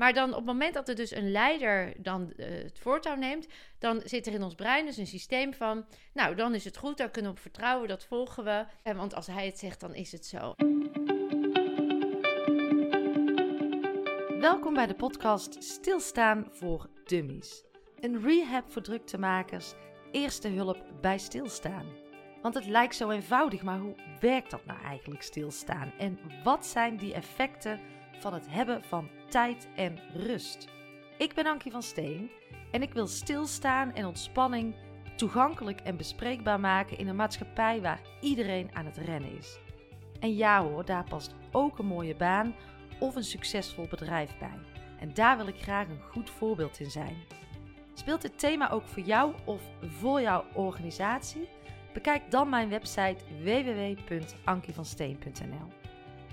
Maar dan op het moment dat er dus een leider dan eh, het voortouw neemt, dan zit er in ons brein dus een systeem van, nou, dan is het goed, daar kunnen we op vertrouwen, dat volgen we. Want als hij het zegt, dan is het zo. Welkom bij de podcast Stilstaan voor Dummies. Een rehab voor druktemakers, eerste hulp bij stilstaan. Want het lijkt zo eenvoudig, maar hoe werkt dat nou eigenlijk stilstaan? En wat zijn die effecten van het hebben van tijd en rust? Ik ben Ankie van Steen en ik wil stilstaan en ontspanning toegankelijk en bespreekbaar maken in een maatschappij waar iedereen aan het rennen is. En ja hoor, daar past ook een mooie baan of een succesvol bedrijf bij. En daar wil ik graag een goed voorbeeld in zijn. Speelt dit thema ook voor jou of voor jouw organisatie? Bekijk dan mijn website www.ankievansteen.nl.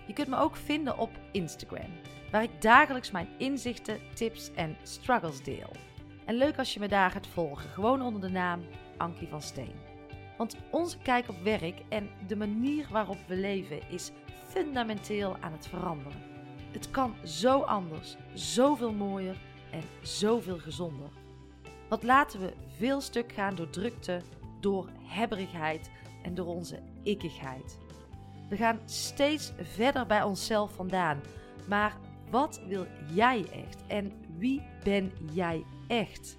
Je kunt me ook vinden op Instagram, waar ik dagelijks mijn inzichten, tips en struggles deel. En leuk als je me daar gaat volgen, gewoon onder de naam Ankie van Steen. Want onze kijk op werk en de manier waarop we leven is fundamenteel aan het veranderen. Het kan zo anders, zoveel mooier en zoveel gezonder. Wat laten we veel stuk gaan door drukte, door hebberigheid en door onze ikkigheid. We gaan steeds verder bij onszelf vandaan. Maar wat wil jij echt en wie ben jij echt?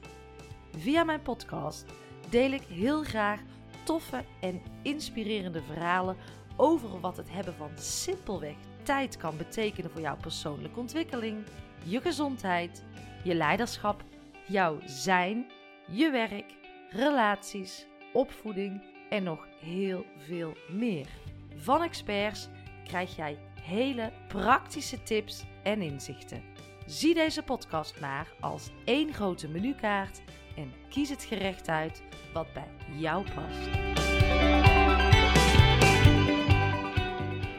Via mijn podcast deel ik heel graag toffe en inspirerende verhalen over wat het hebben van simpelweg tijd kan betekenen voor jouw persoonlijke ontwikkeling, je gezondheid, je leiderschap, jouw zijn, je werk, relaties, opvoeding en nog heel veel meer. Van experts krijg jij hele praktische tips en inzichten. Zie deze podcast maar als één grote menukaart en kies het gerecht uit wat bij jou past.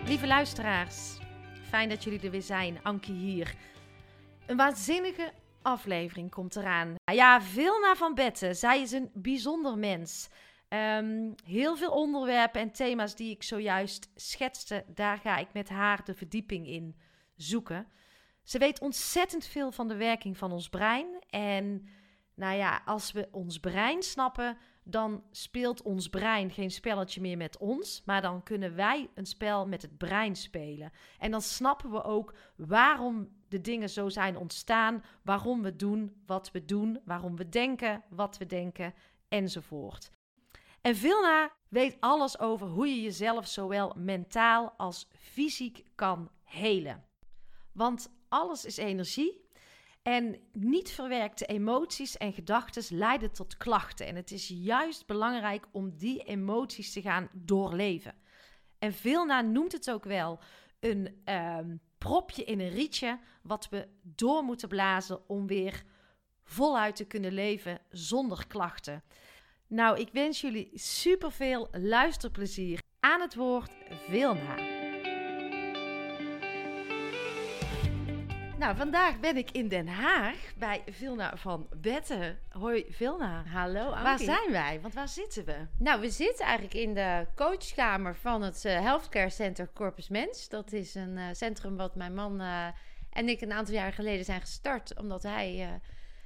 Lieve luisteraars, fijn dat jullie er weer zijn. Ankie hier. Een waanzinnige aflevering komt eraan. Ja, Vilna van Betten. Zij is een bijzonder mens. Um, heel veel onderwerpen en thema's die ik zojuist schetste, daar ga ik met haar de verdieping in zoeken. Ze weet ontzettend veel van de werking van ons brein. En nou ja, als we ons brein snappen, dan speelt ons brein geen spelletje meer met ons, maar dan kunnen wij een spel met het brein spelen. En dan snappen we ook waarom de dingen zo zijn ontstaan, waarom we doen wat we doen, waarom we denken wat we denken enzovoort. En Vilna weet alles over hoe je jezelf zowel mentaal als fysiek kan helen. Want alles is energie en niet verwerkte emoties en gedachten leiden tot klachten. En het is juist belangrijk om die emoties te gaan doorleven. En Vilna noemt het ook wel een ehm, propje in een rietje, wat we door moeten blazen om weer voluit te kunnen leven zonder klachten. Nou, ik wens jullie superveel luisterplezier. Aan het woord Vilna. Nou, vandaag ben ik in Den Haag bij Vilna van Betten. Hoi Vilna. Hallo Ankie. Waar zijn wij? Want waar zitten we? Nou, we zitten eigenlijk in de coachkamer van het uh, Healthcare Center Corpus Mens. Dat is een uh, centrum wat mijn man uh, en ik een aantal jaar geleden zijn gestart. Omdat hij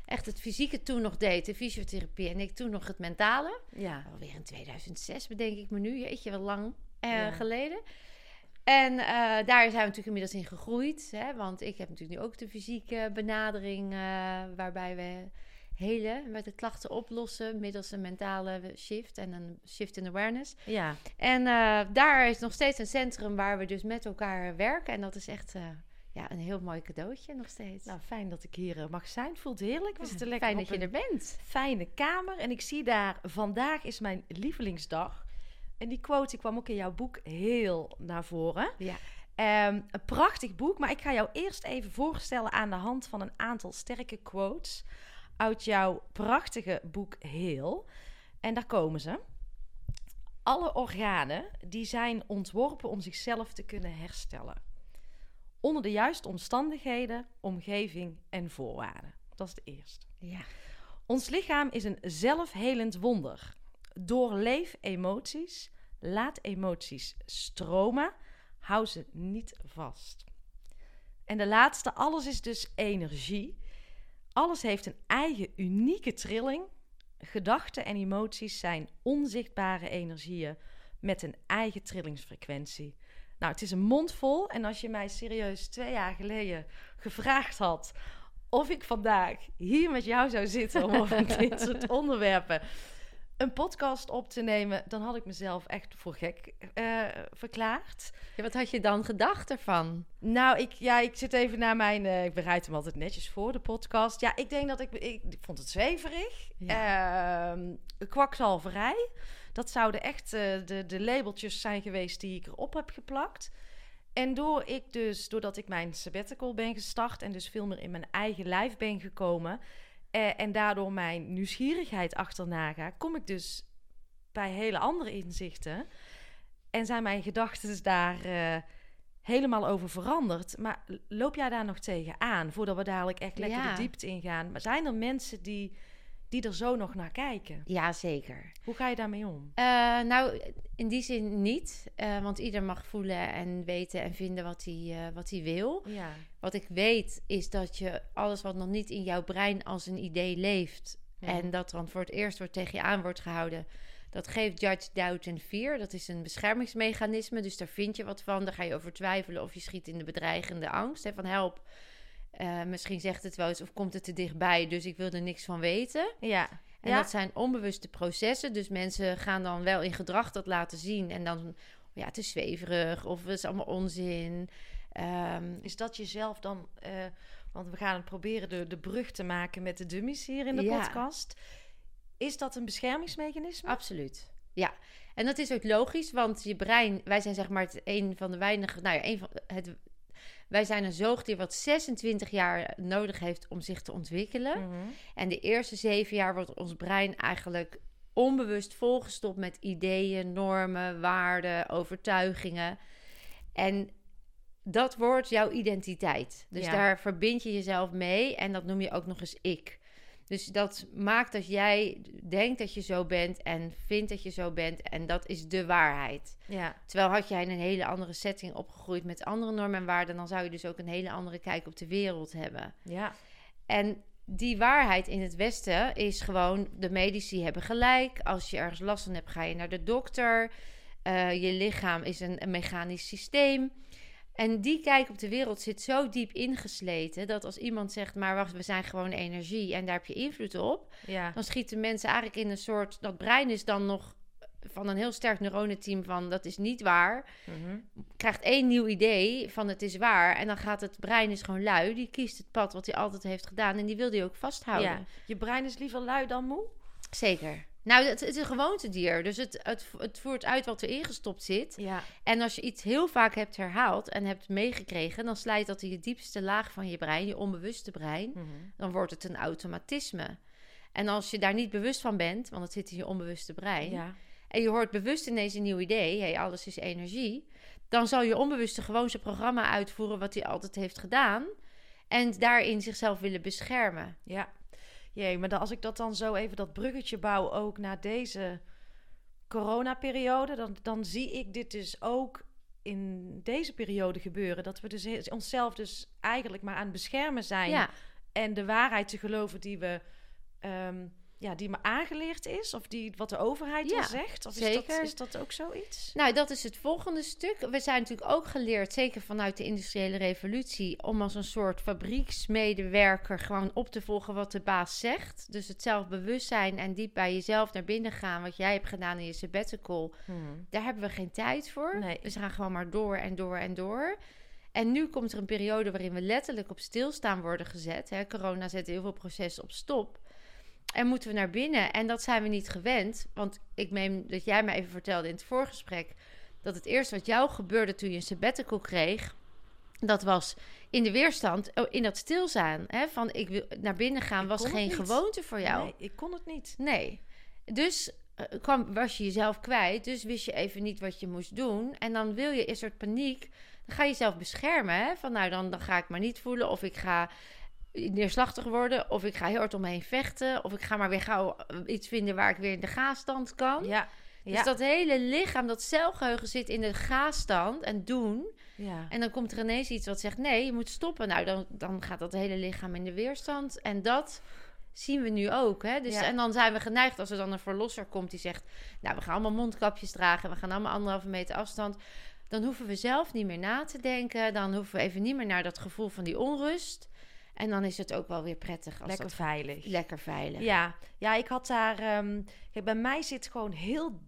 echt het fysieke toen nog deed, de fysiotherapie. En ik toen nog het mentale. Ja. Alweer in 2006 bedenk ik me nu. Jeetje, wel lang ja. geleden. En uh, daar zijn we natuurlijk inmiddels in gegroeid. Hè? Want ik heb natuurlijk nu ook de fysieke benadering... Uh, waarbij we helen, met de klachten oplossen... middels een mentale shift en een shift in awareness. Ja. En daar is nog steeds een centrum waar we dus met elkaar werken. En dat is echt ja, een heel mooi cadeautje nog steeds. Nou, fijn dat ik hier mag zijn. Voelt heerlijk. We ja, zitten lekker fijn op dat je er bent. Fijne kamer. En ik zie daar, vandaag is mijn lievelingsdag... En die quote die kwam ook in jouw boek heel naar voren. Ja. Um, een prachtig boek, maar ik ga jou eerst even voorstellen aan de hand van een aantal sterke quotes uit jouw prachtige boek Heel. En daar komen ze. Alle organen die zijn ontworpen om zichzelf te kunnen herstellen. Onder de juiste omstandigheden, omgeving en voorwaarden. Dat is de eerste. Ja. Ons lichaam is een zelfhelend wonder. Doorleef emoties, laat emoties stromen, hou ze niet vast. En de laatste, alles is dus energie. Alles heeft een eigen unieke trilling. Gedachten en emoties zijn onzichtbare energieën met een eigen trillingsfrequentie. Nou, het is een mond vol. En als je mij serieus twee jaar geleden gevraagd had of ik vandaag hier met jou zou zitten om over dit soort onderwerpen een podcast op te nemen, dan had ik mezelf echt voor gek uh, verklaard. Ja, wat had je dan gedacht ervan? Nou, ik, ja, ik zit even naar mijn. Uh, ik bereid hem altijd netjes voor, de podcast. Ja, ik denk dat ik. Ik, vond het zweverig. Ja. Uh, kwakzalverij. Dat zouden echt uh, de, de labeltjes zijn geweest die ik erop heb geplakt. En door ik dus, doordat ik mijn sabbatical ben gestart en dus veel meer in mijn eigen lijf ben gekomen, eh, en daardoor mijn nieuwsgierigheid achterna ga, kom ik dus bij hele andere inzichten. En zijn mijn gedachten daar uh, helemaal over veranderd. Maar loop jij daar nog tegen aan, voordat we dadelijk echt lekker ja. de diepte ingaan? Maar zijn er mensen die die er zo nog naar kijken. Ja, zeker. Hoe ga je daarmee om? Uh, nou, in die zin niet. Uh, want ieder mag voelen en weten en vinden wat hij, uh, wat hij wil. Ja. Wat ik weet is dat je alles wat nog niet in jouw brein als een idee leeft... Ja. en dat dan voor het eerst wordt tegen je aan wordt gehouden... Dat geeft judge, doubt en fear. Dat is een beschermingsmechanisme. Dus daar vind je wat van. Daar ga je over twijfelen of je schiet in de bedreigende angst. Hè, van help, uh, misschien zegt het wel eens of komt het te dichtbij, dus ik wil er niks van weten. Ja. En ja. dat zijn onbewuste processen. Dus mensen gaan dan wel in gedrag dat laten zien. En dan, ja, het is zweverig of het is allemaal onzin. Um, is dat jezelf dan... Uh, want we gaan het proberen de, de brug te maken met de dummies hier in de ja. podcast. Is dat een beschermingsmechanisme? Absoluut. Ja, en dat is ook logisch, want je brein, wij zijn zeg maar het een van de weinige, nou ja, een van het wij zijn een zoogdier wat 26 jaar nodig heeft om zich te ontwikkelen. Mhm. En de eerste zeven jaar wordt ons brein eigenlijk onbewust volgestopt met ideeën, normen, waarden, overtuigingen. En dat wordt jouw identiteit. Dus daar verbind je jezelf mee en dat noem je ook nog eens ik. Dus dat maakt dat jij denkt dat je zo bent en vindt dat je zo bent. En dat is de waarheid. Ja. Terwijl had jij in een hele andere setting opgegroeid met andere normen en waarden, dan zou je dus ook een hele andere kijk op de wereld hebben. Ja. En die waarheid in het Westen is gewoon: de medici hebben gelijk. Als je ergens last van hebt, ga je naar de dokter. Uh, je lichaam is een, een mechanisch systeem. En die kijk op de wereld zit zo diep ingesleten dat als iemand zegt, maar wacht, we zijn gewoon energie en daar heb je invloed op, ja. dan schieten mensen eigenlijk in een soort, dat brein is dan nog van een heel sterk neuronenteam van dat is niet waar, mm krijgt één nieuw idee van het is waar en dan gaat het brein is gewoon lui, die kiest het pad wat hij altijd heeft gedaan en die wil die ook vasthouden. Ja. Je brein is liever lui dan moe? Zeker. Nou, het, is een gewoontedier. Dus het, het, het voert uit wat er ingestopt zit. Ja. En als je iets heel vaak hebt herhaald en hebt meegekregen, dan slijt dat in je diepste laag van je brein, je onbewuste brein. Mhm. Dan wordt het een automatisme. En als je daar niet bewust van bent, want het zit in je onbewuste brein, ja. en je hoort bewust ineens een nieuw idee, hey, alles is energie, dan zal je onbewuste gewoon zijn programma uitvoeren wat hij altijd heeft gedaan. En daarin zichzelf willen beschermen. Ja. Jee, maar als ik dat dan zo even dat bruggetje bouw ook naar deze coronaperiode, dan, dan zie ik dit dus ook in deze periode gebeuren. Dat we dus onszelf dus eigenlijk maar aan het beschermen zijn. En de waarheid te geloven die we um, ja, die me aangeleerd is? Of die, wat de overheid ja, zegt? Of zeker. Is dat, is dat ook zoiets? Nou, dat is het volgende stuk. We zijn natuurlijk ook geleerd, zeker vanuit de industriële revolutie... om als een soort fabrieksmedewerker gewoon op te volgen wat de baas zegt. Dus het zelfbewustzijn en diep bij jezelf naar binnen gaan... wat jij hebt gedaan in je sabbatical. Hmm. Daar hebben we geen tijd voor. Nee. Dus we gaan gewoon maar door en door en door... En nu komt er een periode waarin we letterlijk op stilstaan worden gezet. Hè. Corona zet heel veel processen op stop. En moeten we naar binnen. En dat zijn we niet gewend. Want ik meen dat jij me even vertelde in het voorgesprek... dat het eerste wat jou gebeurde toen je een sabbatical kreeg... dat was in de weerstand, oh, in dat stilzaan. Hè, van ik wil naar binnen gaan, was geen gewoonte voor jou. Nee, ik kon het niet. Nee. Dus uh, kwam, was je jezelf kwijt. Dus wist je even niet wat je moest doen. En dan wil je, een soort paniek... Dan ga je jezelf beschermen. Hè? Van nou, dan, dan ga ik maar niet voelen. Of ik ga neerslachtig worden. Of ik ga heel hard omheen vechten. Of ik ga maar weer gauw iets vinden waar ik weer in de gaasstand kan. Ja. Dus dat hele lichaam, dat celgeheugen zit in de ga-stand en doen. Ja. En dan komt er ineens iets wat zegt: nee, je moet stoppen. Nou, dan, dan gaat dat hele lichaam in de weerstand. En dat zien we nu ook. Hè? Dus, Ja. En dan zijn we geneigd als er dan een verlosser komt die zegt: Nou, we gaan allemaal mondkapjes dragen. We gaan allemaal anderhalve meter afstand. Dan hoeven we zelf niet meer na te denken. Dan hoeven we even niet meer naar dat gevoel van die onrust. En dan is het ook wel weer prettig als Lekker dat veilig. lekker veilig. Ja, ja, ik had daar. ehm, kijk, bij mij zit gewoon heel,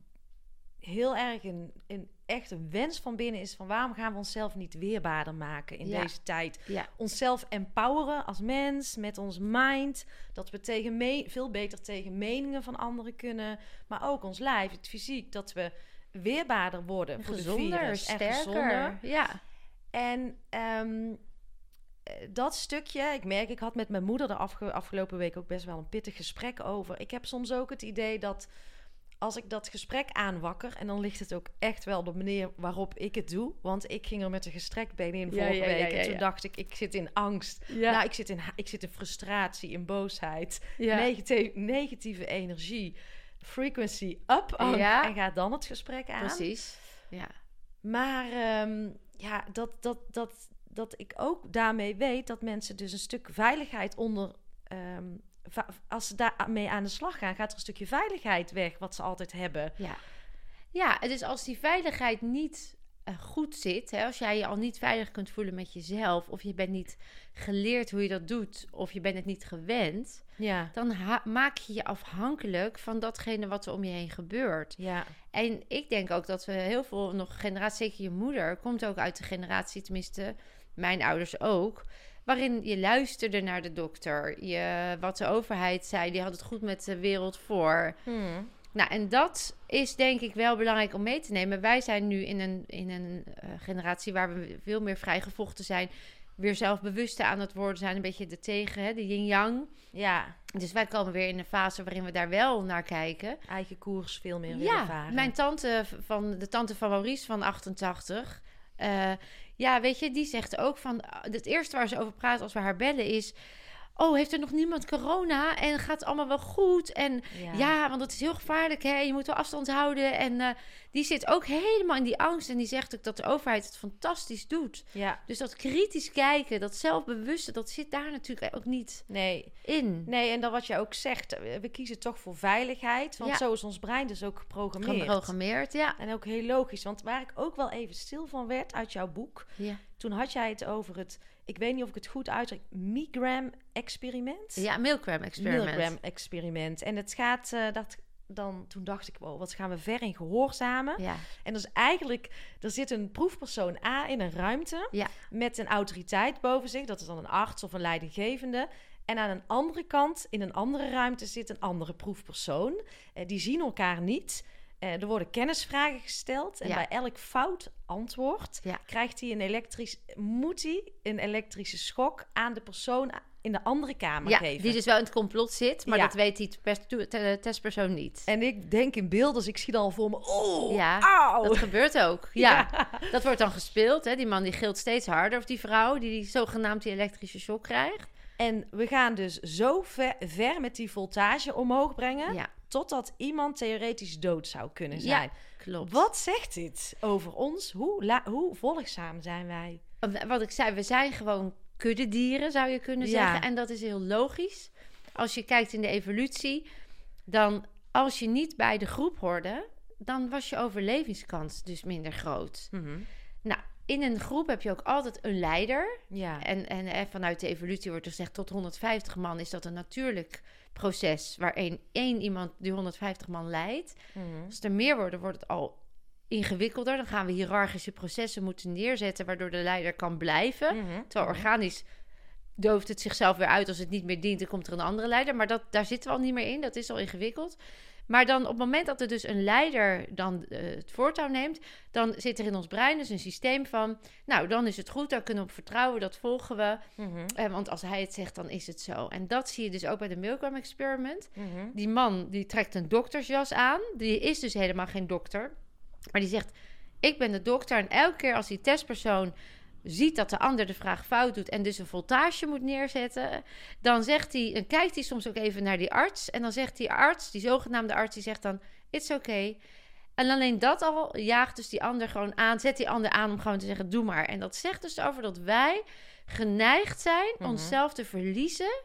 heel erg een, een echt een wens van binnen is van waarom gaan we onszelf niet weerbaarder maken in Ja. deze tijd? Ja. Onszelf empoweren als mens met ons mind, dat we tegen me- veel beter tegen meningen van anderen kunnen, maar ook ons lijf, het fysiek, dat we weerbaarder worden voor de Gezonder, virus en sterker. gezonder. Ja. En ehm, eh, dat stukje, ik merk, ik had met mijn moeder de afge- afgelopen week ook best wel een pittig gesprek over. Ik heb soms ook het idee dat als ik dat gesprek aanwakker, en dan ligt het ook echt wel de manier waarop ik het doe. Want ik ging er met een gestrekt been in vorige ja, ja, week. ja, en toen dacht ik, ik zit in angst. Ja. Nou, ik zit in, ik zit in frustratie, in boosheid, ja. negati- negatieve energie. Frequency up, en ga dan het gesprek aan. Precies. Ja. Maar ehm, ja, dat, dat, dat, dat ik ook daarmee weet dat mensen dus een stuk veiligheid onder. ehm, als ze daarmee aan de slag gaan, gaat er een stukje veiligheid weg, wat ze altijd hebben. Ja. ja, dus als die veiligheid niet eh, goed zit, hè, als jij je al niet veilig kunt voelen met jezelf, of je bent niet geleerd hoe je dat doet, of je bent het niet gewend, Ja, dan maak je je afhankelijk van datgene wat er om je heen gebeurt. ja, En ik denk ook dat we heel veel nog generatie, zeker je moeder, komt ook uit de generatie, tenminste mijn ouders ook, waarin je luisterde naar de dokter, je, wat de overheid zei, die had het goed met de wereld voor. Hmm. Nou, en dat is denk ik wel belangrijk om mee te nemen. Wij zijn nu in een, in een eh, generatie waar we veel meer vrijgevochten zijn. Weer zelfbewuster aan het worden zijn. Een beetje de tegen, hè, de yin-yang. ja, Dus wij komen weer in een fase waarin we daar wel naar kijken. eigen koers veel meer willen Ja, varen. mijn tante van de tante van Maurice van 88. eh, ja, weet je, die zegt ook van. Het eerste waar ze over praat als we haar bellen is. Oh, heeft er nog niemand corona? En gaat het allemaal wel goed? En ja, want het is heel gevaarlijk, hè? Je moet wel afstand houden. En eh, die zit ook helemaal in die angst. En die zegt ook dat de overheid het fantastisch doet. ja, Dus dat kritisch kijken, dat zelfbewuste, dat zit daar natuurlijk ook niet nee. in. Nee, en dan wat je ook zegt, eh, we kiezen toch voor veiligheid, want Ja. zo is ons brein dus ook geprogrammeerd. Geprogrammeerd, ja. En ook heel logisch, want waar ik ook wel even stil van werd uit jouw boek, ja. Toen had jij het over het, ik weet niet of ik het goed uitdruk, Milgram-experiment? Ja, Milgram experiment. Milgram-experiment. En het gaat, eh, dat, dan, toen dacht ik, wow, wat gaan we ver in gehoorzamen. Ja, En is eigenlijk, er zit een proefpersoon A in een ruimte ja, met een autoriteit boven zich. Dat is dan een arts of een leidinggevende. En aan een andere kant, in een andere ruimte, zit een andere proefpersoon. Eh, die zien elkaar niet. Eh, er worden kennisvragen gesteld. En Ja. bij elk fout antwoord Ja. krijgt hij een elektrisch, moet hij een elektrische schok aan de persoon in de andere kamer ja geven. die dus wel in het complot zit, maar Ja. dat weet die te- testpersoon niet. En ik denk in beeld, dus ik zie dan al voor me, oh, Ja, auw. Dat gebeurt ook. Ja. dat wordt dan gespeeld. Hè? Die man die gilt steeds harder. Of die vrouw die, die zogenaamd die elektrische shock krijgt. En we gaan dus zo ver, ver met die voltage omhoog brengen, Ja, totdat iemand theoretisch dood zou kunnen Ja. zijn. klopt. Wat zegt dit over ons? Hoe, hoe volgzaam zijn wij? Wat ik zei, we zijn gewoon kuddedieren, zou je kunnen Ja. zeggen. En dat is heel logisch. Als je kijkt in de evolutie, dan als je niet bij de groep hoorde, dan was je overlevingskans dus minder groot. Nou, in een groep heb je ook altijd een leider. Ja. En, en eh, vanuit de evolutie wordt er gezegd tot 150 man is dat een natuurlijk proces waar één, één iemand die 150 man leidt. Mhm. Als er meer worden, wordt het al ingewikkelder. Dan gaan we hiërarchische processen moeten neerzetten waardoor de leider kan blijven. Mhm. Terwijl organisch dooft het zichzelf weer uit als het niet meer dient. Dan komt er een andere leider. Maar dat, daar zitten we al niet meer in. Dat is al ingewikkeld. Maar dan op het moment dat er dus een leider dan eh, het voortouw neemt, dan zit er in ons brein dus een systeem van, nou dan is het goed, daar kunnen we op vertrouwen, dat volgen we. Mhm. Eh, want als hij het zegt, dan is het zo. En dat zie je dus ook bij de Milgram Experiment. Mhm. Die man die trekt een doktersjas aan. Die is dus helemaal geen dokter. Maar die zegt: Ik ben de dokter. En elke keer als die testpersoon ziet dat de ander de vraag fout doet en dus een voltage moet neerzetten, dan zegt hij, dan kijkt hij soms ook even naar die arts en dan zegt die arts, die zogenaamde arts, die zegt dan: It's okay. En alleen dat al jaagt dus die ander gewoon aan. Zet die ander aan om gewoon te zeggen: doe maar. En dat zegt dus over dat wij geneigd zijn Mhm. onszelf te verliezen.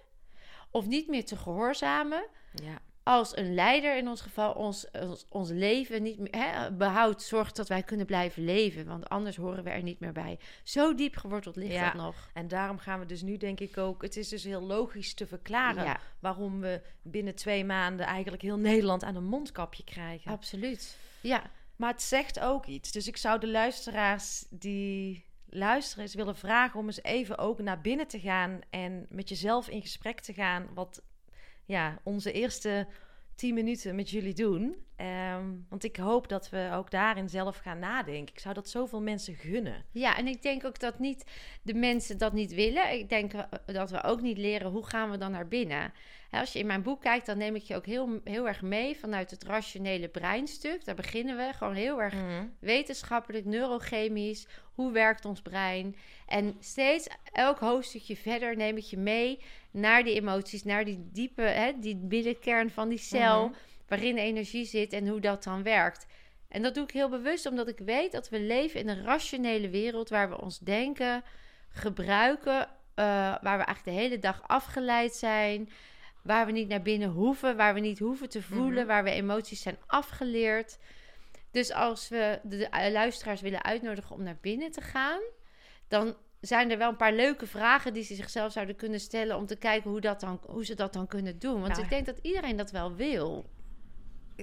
Of niet meer te gehoorzamen. Ja. Als een leider in ons geval ons, ons, ons leven niet meer hè, behoudt. Zorgt dat wij kunnen blijven leven. Want anders horen we er niet meer bij. Zo diep geworteld ligt Ja. dat nog. En daarom gaan we dus nu denk ik ook... Het is dus heel logisch te verklaren... Ja, waarom we binnen twee maanden eigenlijk heel Nederland aan een mondkapje krijgen. absoluut. Ja, Maar het zegt ook iets. Dus ik zou de luisteraars die luisteren eens willen vragen om eens even ook naar binnen te gaan en met jezelf in gesprek te gaan. Wat ja, onze eerste tien minuten met jullie doen. Ehm, want ik hoop dat we ook daarin zelf gaan nadenken. Ik zou dat zoveel mensen gunnen. Ja, en ik denk ook dat niet de mensen dat niet willen. Ik denk eh, dat we ook niet leren hoe gaan we dan naar binnen. Als je in mijn boek kijkt, dan neem ik je ook heel, heel erg mee vanuit het rationele breinstuk. Daar beginnen we gewoon heel erg wetenschappelijk, neurochemisch. Hoe werkt ons brein? En steeds, elk hoofdstukje verder neem ik je mee naar die emoties, naar die diepe, hè, die binnenkern van die cel, Mhm. Waarin energie zit en hoe dat dan werkt. En dat doe ik heel bewust, omdat ik weet dat we leven in een rationele wereld waar we ons denken gebruiken, eh, waar we eigenlijk de hele dag afgeleid zijn, waar we niet naar binnen hoeven, waar we niet hoeven te voelen, Mhm. waar we emoties zijn afgeleerd. Dus als we de de luisteraars willen uitnodigen om naar binnen te gaan, dan zijn er wel een paar leuke vragen die ze zichzelf zouden kunnen stellen om te kijken hoe, dat dan, hoe ze dat dan kunnen doen. Want Nou, ik denk dat iedereen dat wel wil.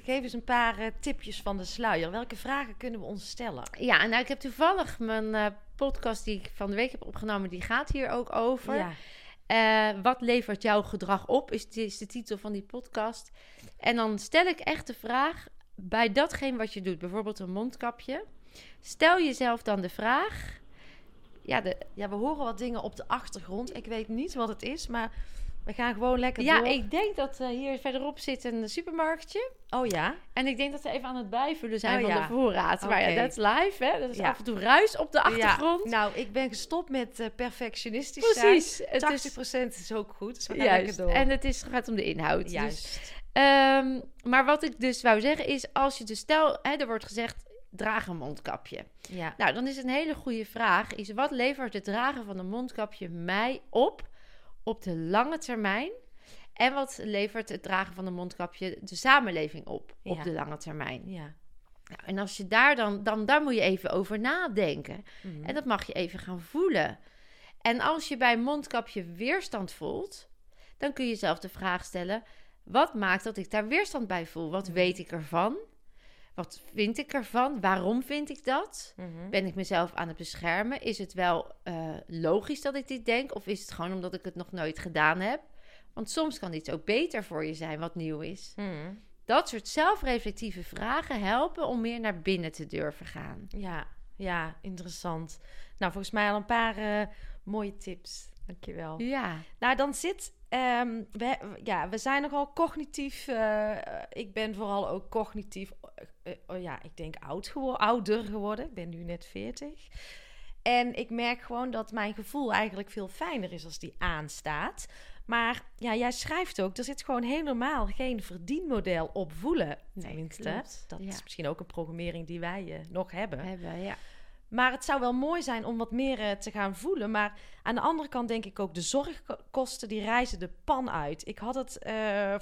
Geef eens een paar eh, tipjes van de sluier. Welke vragen kunnen we ons stellen? Ja, en nou, ik heb toevallig mijn eh, podcast die ik van de week heb opgenomen, die gaat hier ook over. Ja. Eh, wat levert jouw gedrag op, is, is de titel van die podcast. En dan stel ik echt de vraag, bij datgene wat je doet, bijvoorbeeld een mondkapje, stel jezelf dan de vraag... Ja, de, ja, we horen wat dingen op de achtergrond. Ik weet niet wat het is, maar we gaan gewoon lekker ja door. ik denk dat eh, hier verderop zit een supermarktje. Oh ja? En ik denk dat ze even aan het bijvullen zijn Oh van ja. de voorraad. Maar ja, dat is live, hè. Dat is Ja. af en toe ruis op de achtergrond. Ja, nou, ik ben gestopt met eh, perfectionistisch Precies. zijn. Het 80% is is, ook goed. Dus we gaan juist. lekker door. En het is, gaat om de inhoud. Dus Juist. Ehm, maar wat ik dus wou zeggen is, als je dus stel, hè, er wordt gezegd, draag een mondkapje. Ja. Nou, dan is een hele goede vraag, is wat levert het dragen van een mondkapje mij op, op de lange termijn? En wat levert het dragen van een mondkapje de samenleving op, op de lange termijn? Ja. Nou, en als je daar dan, dan, daar moet je even over nadenken. Mhm. En dat mag je even gaan voelen. En als je bij mondkapje weerstand voelt, dan kun je jezelf de vraag stellen: wat maakt dat ik daar weerstand bij voel? Wat weet ik ervan? Wat vind ik ervan? Waarom vind ik dat? Mhm. Ben ik mezelf aan het beschermen? Is het wel eh, logisch dat ik dit denk? Of is het gewoon omdat ik het nog nooit gedaan heb? Want soms kan iets ook beter voor je zijn wat nieuw is. Mhm. Dat soort zelfreflectieve vragen helpen om meer naar binnen te durven gaan. Ja, ja, interessant. Nou, volgens mij al een paar eh, mooie tips. Dankjewel. Ja, Nou, dan zit. ehm, we, ja, we zijn nogal cognitief. eh, ik ben vooral ook cognitief. Eh, oh ja, ik denk oud geworden, ouder geworden. Ik ben nu net 40. En ik merk gewoon dat mijn gevoel eigenlijk veel fijner is als die aanstaat. Maar ja, jij schrijft ook, er zit gewoon helemaal geen verdienmodel op voelen. Nee, Tenminste, klopt. dat Ja. is misschien ook een programmering die wij eh, nog hebben. hebben, ja. Maar het zou wel mooi zijn om wat meer eh, te gaan voelen. Maar aan de andere kant denk ik ook de zorgkosten die reizen de pan uit. Ik had het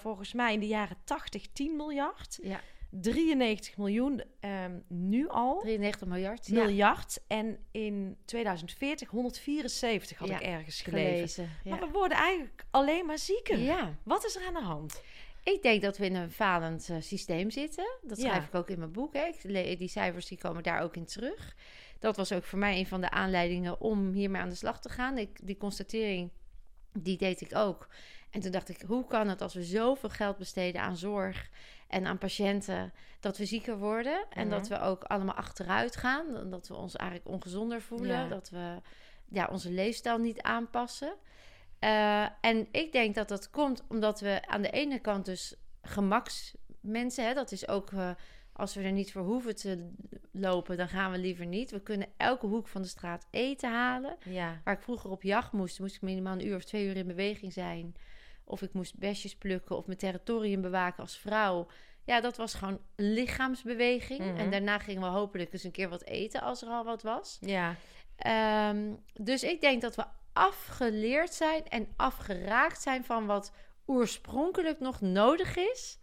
volgens mij in de jaren 80 10 miljard. ja. 93 miljoen ehm, nu al. 93 miljard. Miljard. En in 2040 174 had Ja, ik ergens gelezen. gelezen. Maar Ja. we worden eigenlijk alleen maar zieker. ja, Wat is er aan de hand? ik denk dat we in een falend eh, systeem zitten. Dat Ja. schrijf ik ook in mijn boek. Hè. Die cijfers die komen daar ook in terug. Dat was ook voor mij een van de aanleidingen om hiermee aan de slag te gaan. Ik, die constatering, die deed ik ook. En toen dacht ik, hoe kan het als we zoveel geld besteden aan zorg en aan patiënten, dat we zieker worden en dat we ook allemaal achteruit gaan, dat we ons eigenlijk ongezonder voelen, Ja. dat we ja, onze leefstijl niet aanpassen. Eh, en ik denk dat dat komt omdat we aan de ene kant dus gemaksmensen, hè, dat is ook eh, als we er niet voor hoeven te lopen, dan gaan we liever niet. We kunnen elke hoek van de straat eten halen. Ja. Waar ik vroeger op jacht moest, moest ik minimaal een uur of twee uur in beweging zijn. Of ik moest besjes plukken of mijn territorium bewaken als vrouw. Ja, dat was gewoon lichaamsbeweging. Mhm. En daarna gingen we hopelijk eens een keer wat eten als er al wat was. Ja. Ehm, dus ik denk dat we afgeleerd zijn en afgeraakt zijn van wat oorspronkelijk nog nodig is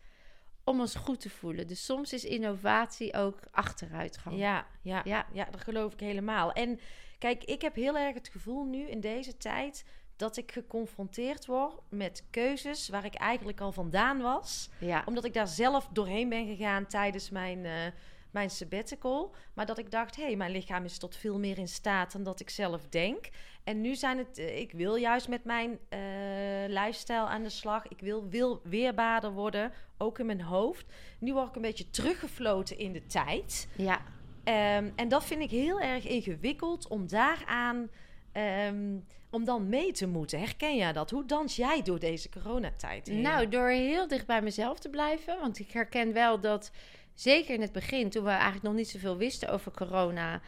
om ons goed te voelen. Dus soms is innovatie ook achteruitgang. Ja, ja, ja. Ja. dat geloof ik helemaal. En kijk, ik heb heel erg het gevoel nu in deze tijd dat ik geconfronteerd word met keuzes waar ik eigenlijk al vandaan was. ja. Omdat ik daar zelf doorheen ben gegaan tijdens mijn, eh, mijn sabbatical. Maar dat ik dacht, hé, hey, mijn lichaam is tot veel meer in staat dan dat ik zelf denk. En nu zijn het, eh, ik wil juist met mijn eh lifestyle aan de slag. Ik wil, wil weerbaarder worden, ook in mijn hoofd. Nu word ik een beetje teruggefloten in de tijd. ja. Ehm, en dat vind ik heel erg ingewikkeld om daaraan, ehm, om dan mee te moeten. Herken jij dat? Hoe dans jij door deze coronatijd heen? Nou, door heel dicht bij mezelf te blijven. Want ik herken wel dat, zeker in het begin, toen we eigenlijk nog niet zoveel wisten over corona.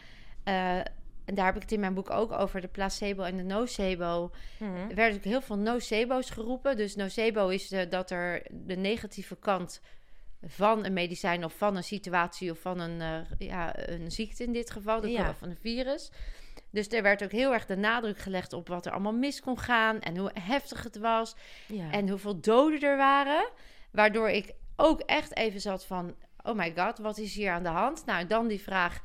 eh, en daar heb ik het in mijn boek ook over, de placebo en de nocebo. Mhm. Er werden ook heel veel nocebo's geroepen. Dus nocebo is dat er de negatieve kant van een medicijn of van een situatie of van een, eh, ja, een ziekte in dit geval, de, Ja. van een virus. Dus er werd ook heel erg de nadruk gelegd op wat er allemaal mis kon gaan en hoe heftig het was. Ja. En hoeveel doden er waren. Waardoor ik ook echt even zat van... Oh my god, wat is hier aan de hand? Nou, dan die vraag...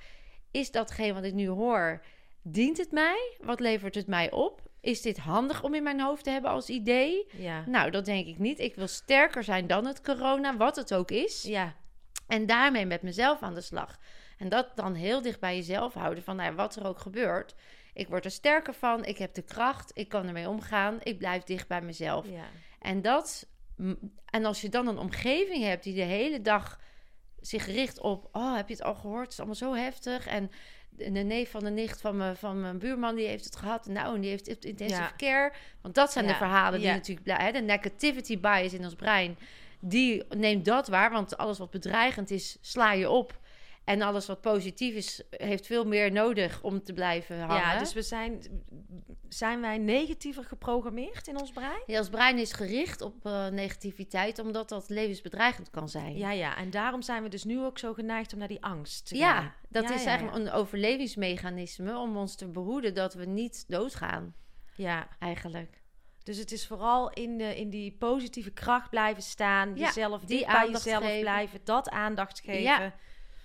Is datgene wat ik nu hoor... Dient het mij? Wat levert het mij op? Is dit handig om in mijn hoofd te hebben als idee? ja. Nou, dat denk ik niet. Ik wil sterker zijn dan het corona, wat het ook is. Ja. En daarmee met mezelf aan de slag. En dat dan heel dicht bij jezelf houden. Van nou wat er ook gebeurt. Ik word er sterker van. Ik heb de kracht. Ik kan ermee omgaan. Ik blijf dicht bij mezelf. ja. En dat. En als je dan een omgeving hebt die de hele dag zich richt op. Oh, heb je het al gehoord? Het is allemaal zo heftig. En de neef van de nicht van mijn, van mijn buurman die heeft het gehad. Nou, en die heeft het intensive Ja. care. Want dat zijn de verhalen die ja. natuurlijk blij- hè, De negativity bias in ons brein. Die neemt dat waar. Want alles wat bedreigend is, sla je op. En alles wat positief is, heeft veel meer nodig om te blijven hangen. ja, dus we zijn, zijn wij negatiever geprogrammeerd in ons brein? Ja, ons brein is gericht op eh, negativiteit, omdat dat levensbedreigend kan zijn. Ja, ja. En daarom zijn we dus nu ook zo geneigd om naar die angst te Ja, gaan. dat Ja, is ja, eigenlijk een overlevingsmechanisme om ons te behoeden dat we niet doodgaan, Ja, eigenlijk. dus het is vooral in, de, in die positieve kracht blijven staan. Ja, jezelf die bij jezelf geven. blijven. Dat aandacht geven.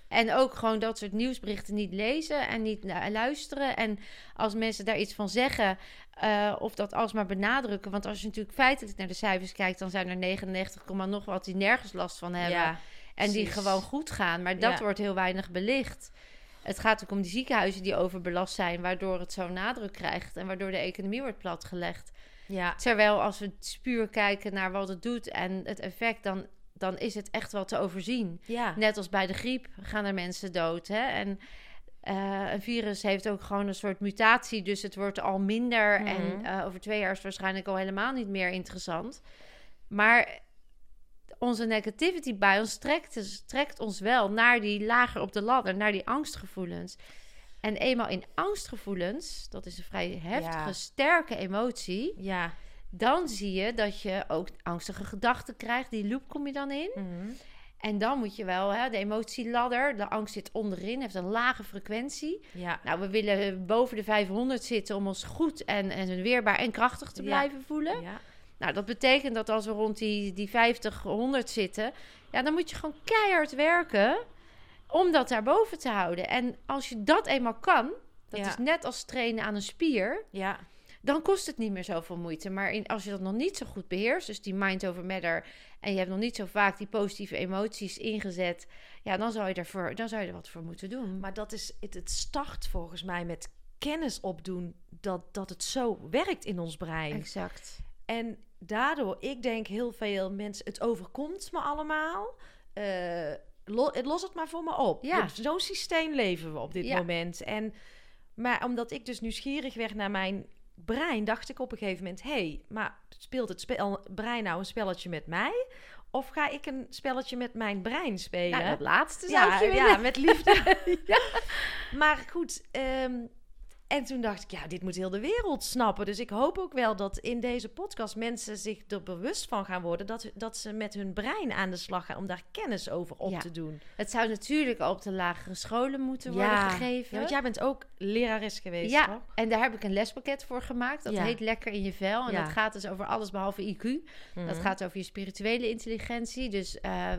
En ook gewoon dat soort nieuwsberichten niet lezen en niet luisteren. En als mensen daar iets van zeggen, eh, of dat alsmaar benadrukken. Want als je natuurlijk feitelijk naar de cijfers kijkt, dan zijn er 99, komma nog wat die nergens last van hebben. Ja, En die gewoon goed gaan. Maar dat Ja. wordt heel weinig belicht. Het gaat ook om die ziekenhuizen die overbelast zijn, waardoor het zo'n nadruk krijgt en waardoor de economie wordt platgelegd. ja. Terwijl als we spuur kijken naar wat het doet en het effect, dan, dan is het echt wel te overzien. ja. Net als bij de griep gaan er mensen dood. Hè? En eh, een virus heeft ook gewoon een soort mutatie, dus het wordt al minder. Mhm. En eh, over twee jaar is het waarschijnlijk al helemaal niet meer interessant. Maar onze negativity bij ons trekt, dus- trekt ons wel naar die lager op de ladder, naar die angstgevoelens. En eenmaal in angstgevoelens, dat is een vrij heftige, Ja. sterke emotie, Ja. Dan zie je dat je ook angstige gedachten krijgt. Die loop kom je dan in. Mhm. En dan moet je wel, hè, de emotieladder, de angst zit onderin, heeft een lage frequentie. Ja. Nou, we willen boven de 500 zitten om ons goed en, en weerbaar en krachtig te Ja. blijven voelen. Ja. Nou, dat betekent dat als we rond die, die 50, 100 zitten, ja, dan moet je gewoon keihard werken om dat daarboven te houden. En als je dat eenmaal kan, dat Ja. is net als trainen aan een spier, Ja. Dan kost het niet meer zoveel moeite. Maar in, als je dat nog niet zo goed beheerst, dus die mind over matter, en je hebt nog niet zo vaak die positieve emoties ingezet, ja, dan zou je, ervoor, dan zou je er wat voor moeten doen. Maar dat is, het, het start volgens mij met kennis opdoen dat, dat het zo werkt in ons brein. Exact. En daardoor, ik denk heel veel mensen, het overkomt me allemaal. Lo- het los het maar voor me op. Ja. Zo'n systeem leven we op dit Ja. moment. En, maar omdat ik dus nieuwsgierig werd naar mijn brein, dacht ik op een gegeven moment: hé, hey, maar speelt het spel, brein nou een spelletje met mij? Of ga ik een spelletje met mijn brein spelen? Nou, dat laatste zou ja, je ja, met liefde. Maar goed, ehm, En toen dacht ik, ja, dit moet heel de wereld snappen. Dus ik hoop ook wel dat in deze podcast mensen zich er bewust van gaan worden dat, dat ze met hun brein aan de slag gaan om daar kennis over op te doen. Het zou natuurlijk op de lagere scholen moeten worden gegeven. Ja, want jij bent ook lerares geweest. Ja, toch? en daar heb ik een lespakket voor gemaakt. Dat heet Lekker in je vel. En dat gaat dus over alles behalve IQ. Dat mhm. gaat over je spirituele intelligentie. Dus uh,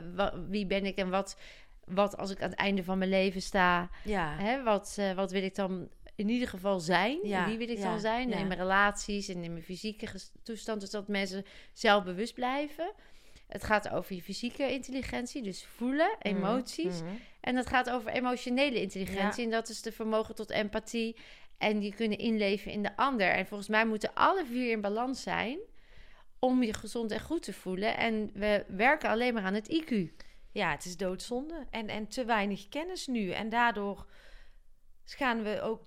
wie ben ik en wat wat als ik aan het einde van mijn leven sta, ja. hè, wat, uh, wat wil ik dan in ieder geval zijn? Ja. Wie wil ik dan zijn? In mijn relaties en in mijn fysieke toestand. Dus dat mensen zelfbewust blijven. Het gaat over je fysieke intelligentie, dus voelen, mhm. emoties. Mm En het gaat over emotionele intelligentie. En dat is de vermogen tot empathie en je kunnen inleven in de ander. En volgens mij moeten alle vier in balans zijn om je gezond en goed te voelen. En we werken alleen maar aan het IQ ja, het is doodzonde. En, en te weinig kennis nu. En daardoor gaan we ook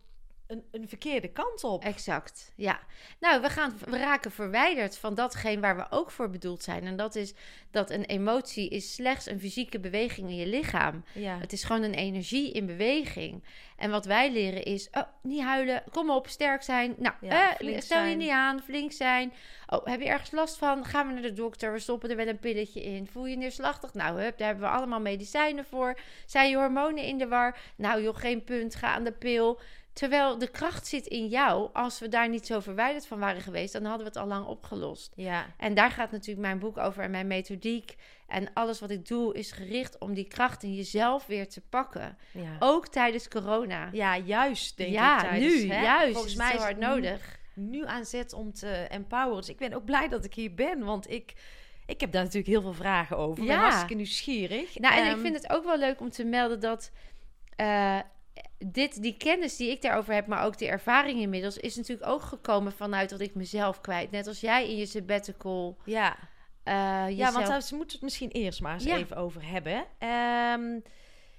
een, een verkeerde kant op. Exact, ja. Nou, we, gaan, we raken verwijderd van datgene waar we ook voor bedoeld zijn. En dat is dat een emotie is slechts een fysieke beweging in je lichaam. Ja. Het is gewoon een energie in beweging. En wat wij leren is, oh, niet huilen, kom op, sterk zijn. Nou, eh, stel je niet aan, flink zijn. Oh, heb je ergens last van? Gaan we naar de dokter, we stoppen er wel een pilletje in. Voel je neerslachtig? Nou, hup, daar hebben we allemaal medicijnen voor. Zijn je hormonen in de war? Nou joh, geen punt, ga aan de pil. Terwijl de kracht zit in jou. Als we daar niet zo verwijderd van waren geweest, dan hadden we het al lang opgelost. Ja. En daar gaat natuurlijk mijn boek over en mijn methodiek. En alles wat ik doe is gericht om die kracht in jezelf weer te pakken. Ja. Ook tijdens corona. Ja, juist denk ja, ik. Tijdens, nu, juist. Volgens mij is het hard nodig. Nu aan zet om te empoweren. Dus ik ben ook blij dat ik hier ben, want ik ik heb daar natuurlijk heel veel vragen over. Ja. Ik ben hartstikke nieuwsgierig. Nou, en ik ehm, vind het ook wel leuk om te melden dat uh, dit, die kennis die ik daarover heb, maar ook de ervaring inmiddels, is natuurlijk ook gekomen vanuit dat ik mezelf kwijt. Net als jij in je sabbatical. Ja. Uh, ja, want daar moeten het misschien eerst maar eens even over hebben. Um,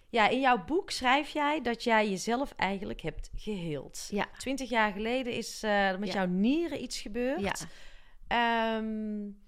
ja, in jouw boek schrijf jij dat jij jezelf eigenlijk hebt geheeld. Ja. Twintig jaar geleden is uh, met jouw nieren iets gebeurd. Ja. Um,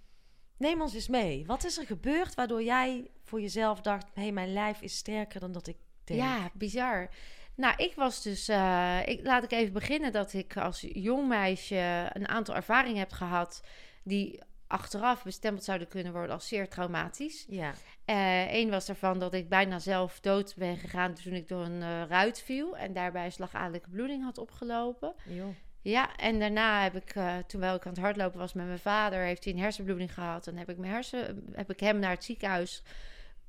neem ons eens mee. Wat is er gebeurd waardoor jij voor jezelf dacht: hé, hey, mijn lijf is sterker dan dat ik denk? Ja, bizar. Nou, ik was dus. Uh, ik, laat ik even beginnen dat ik als jong meisje een aantal ervaringen heb gehad. die achteraf bestempeld zouden kunnen worden als zeer traumatisch. Ja. Eén eh, was ervan dat ik bijna zelf dood ben gegaan toen ik door een uh, ruit viel en daarbij slagadelijke bloeding had opgelopen. Jo. Ja, en daarna heb ik, uh, terwijl ik aan het hardlopen was met mijn vader, heeft hij een hersenbloeding gehad. En heb ik, mijn hersen, heb ik hem naar het ziekenhuis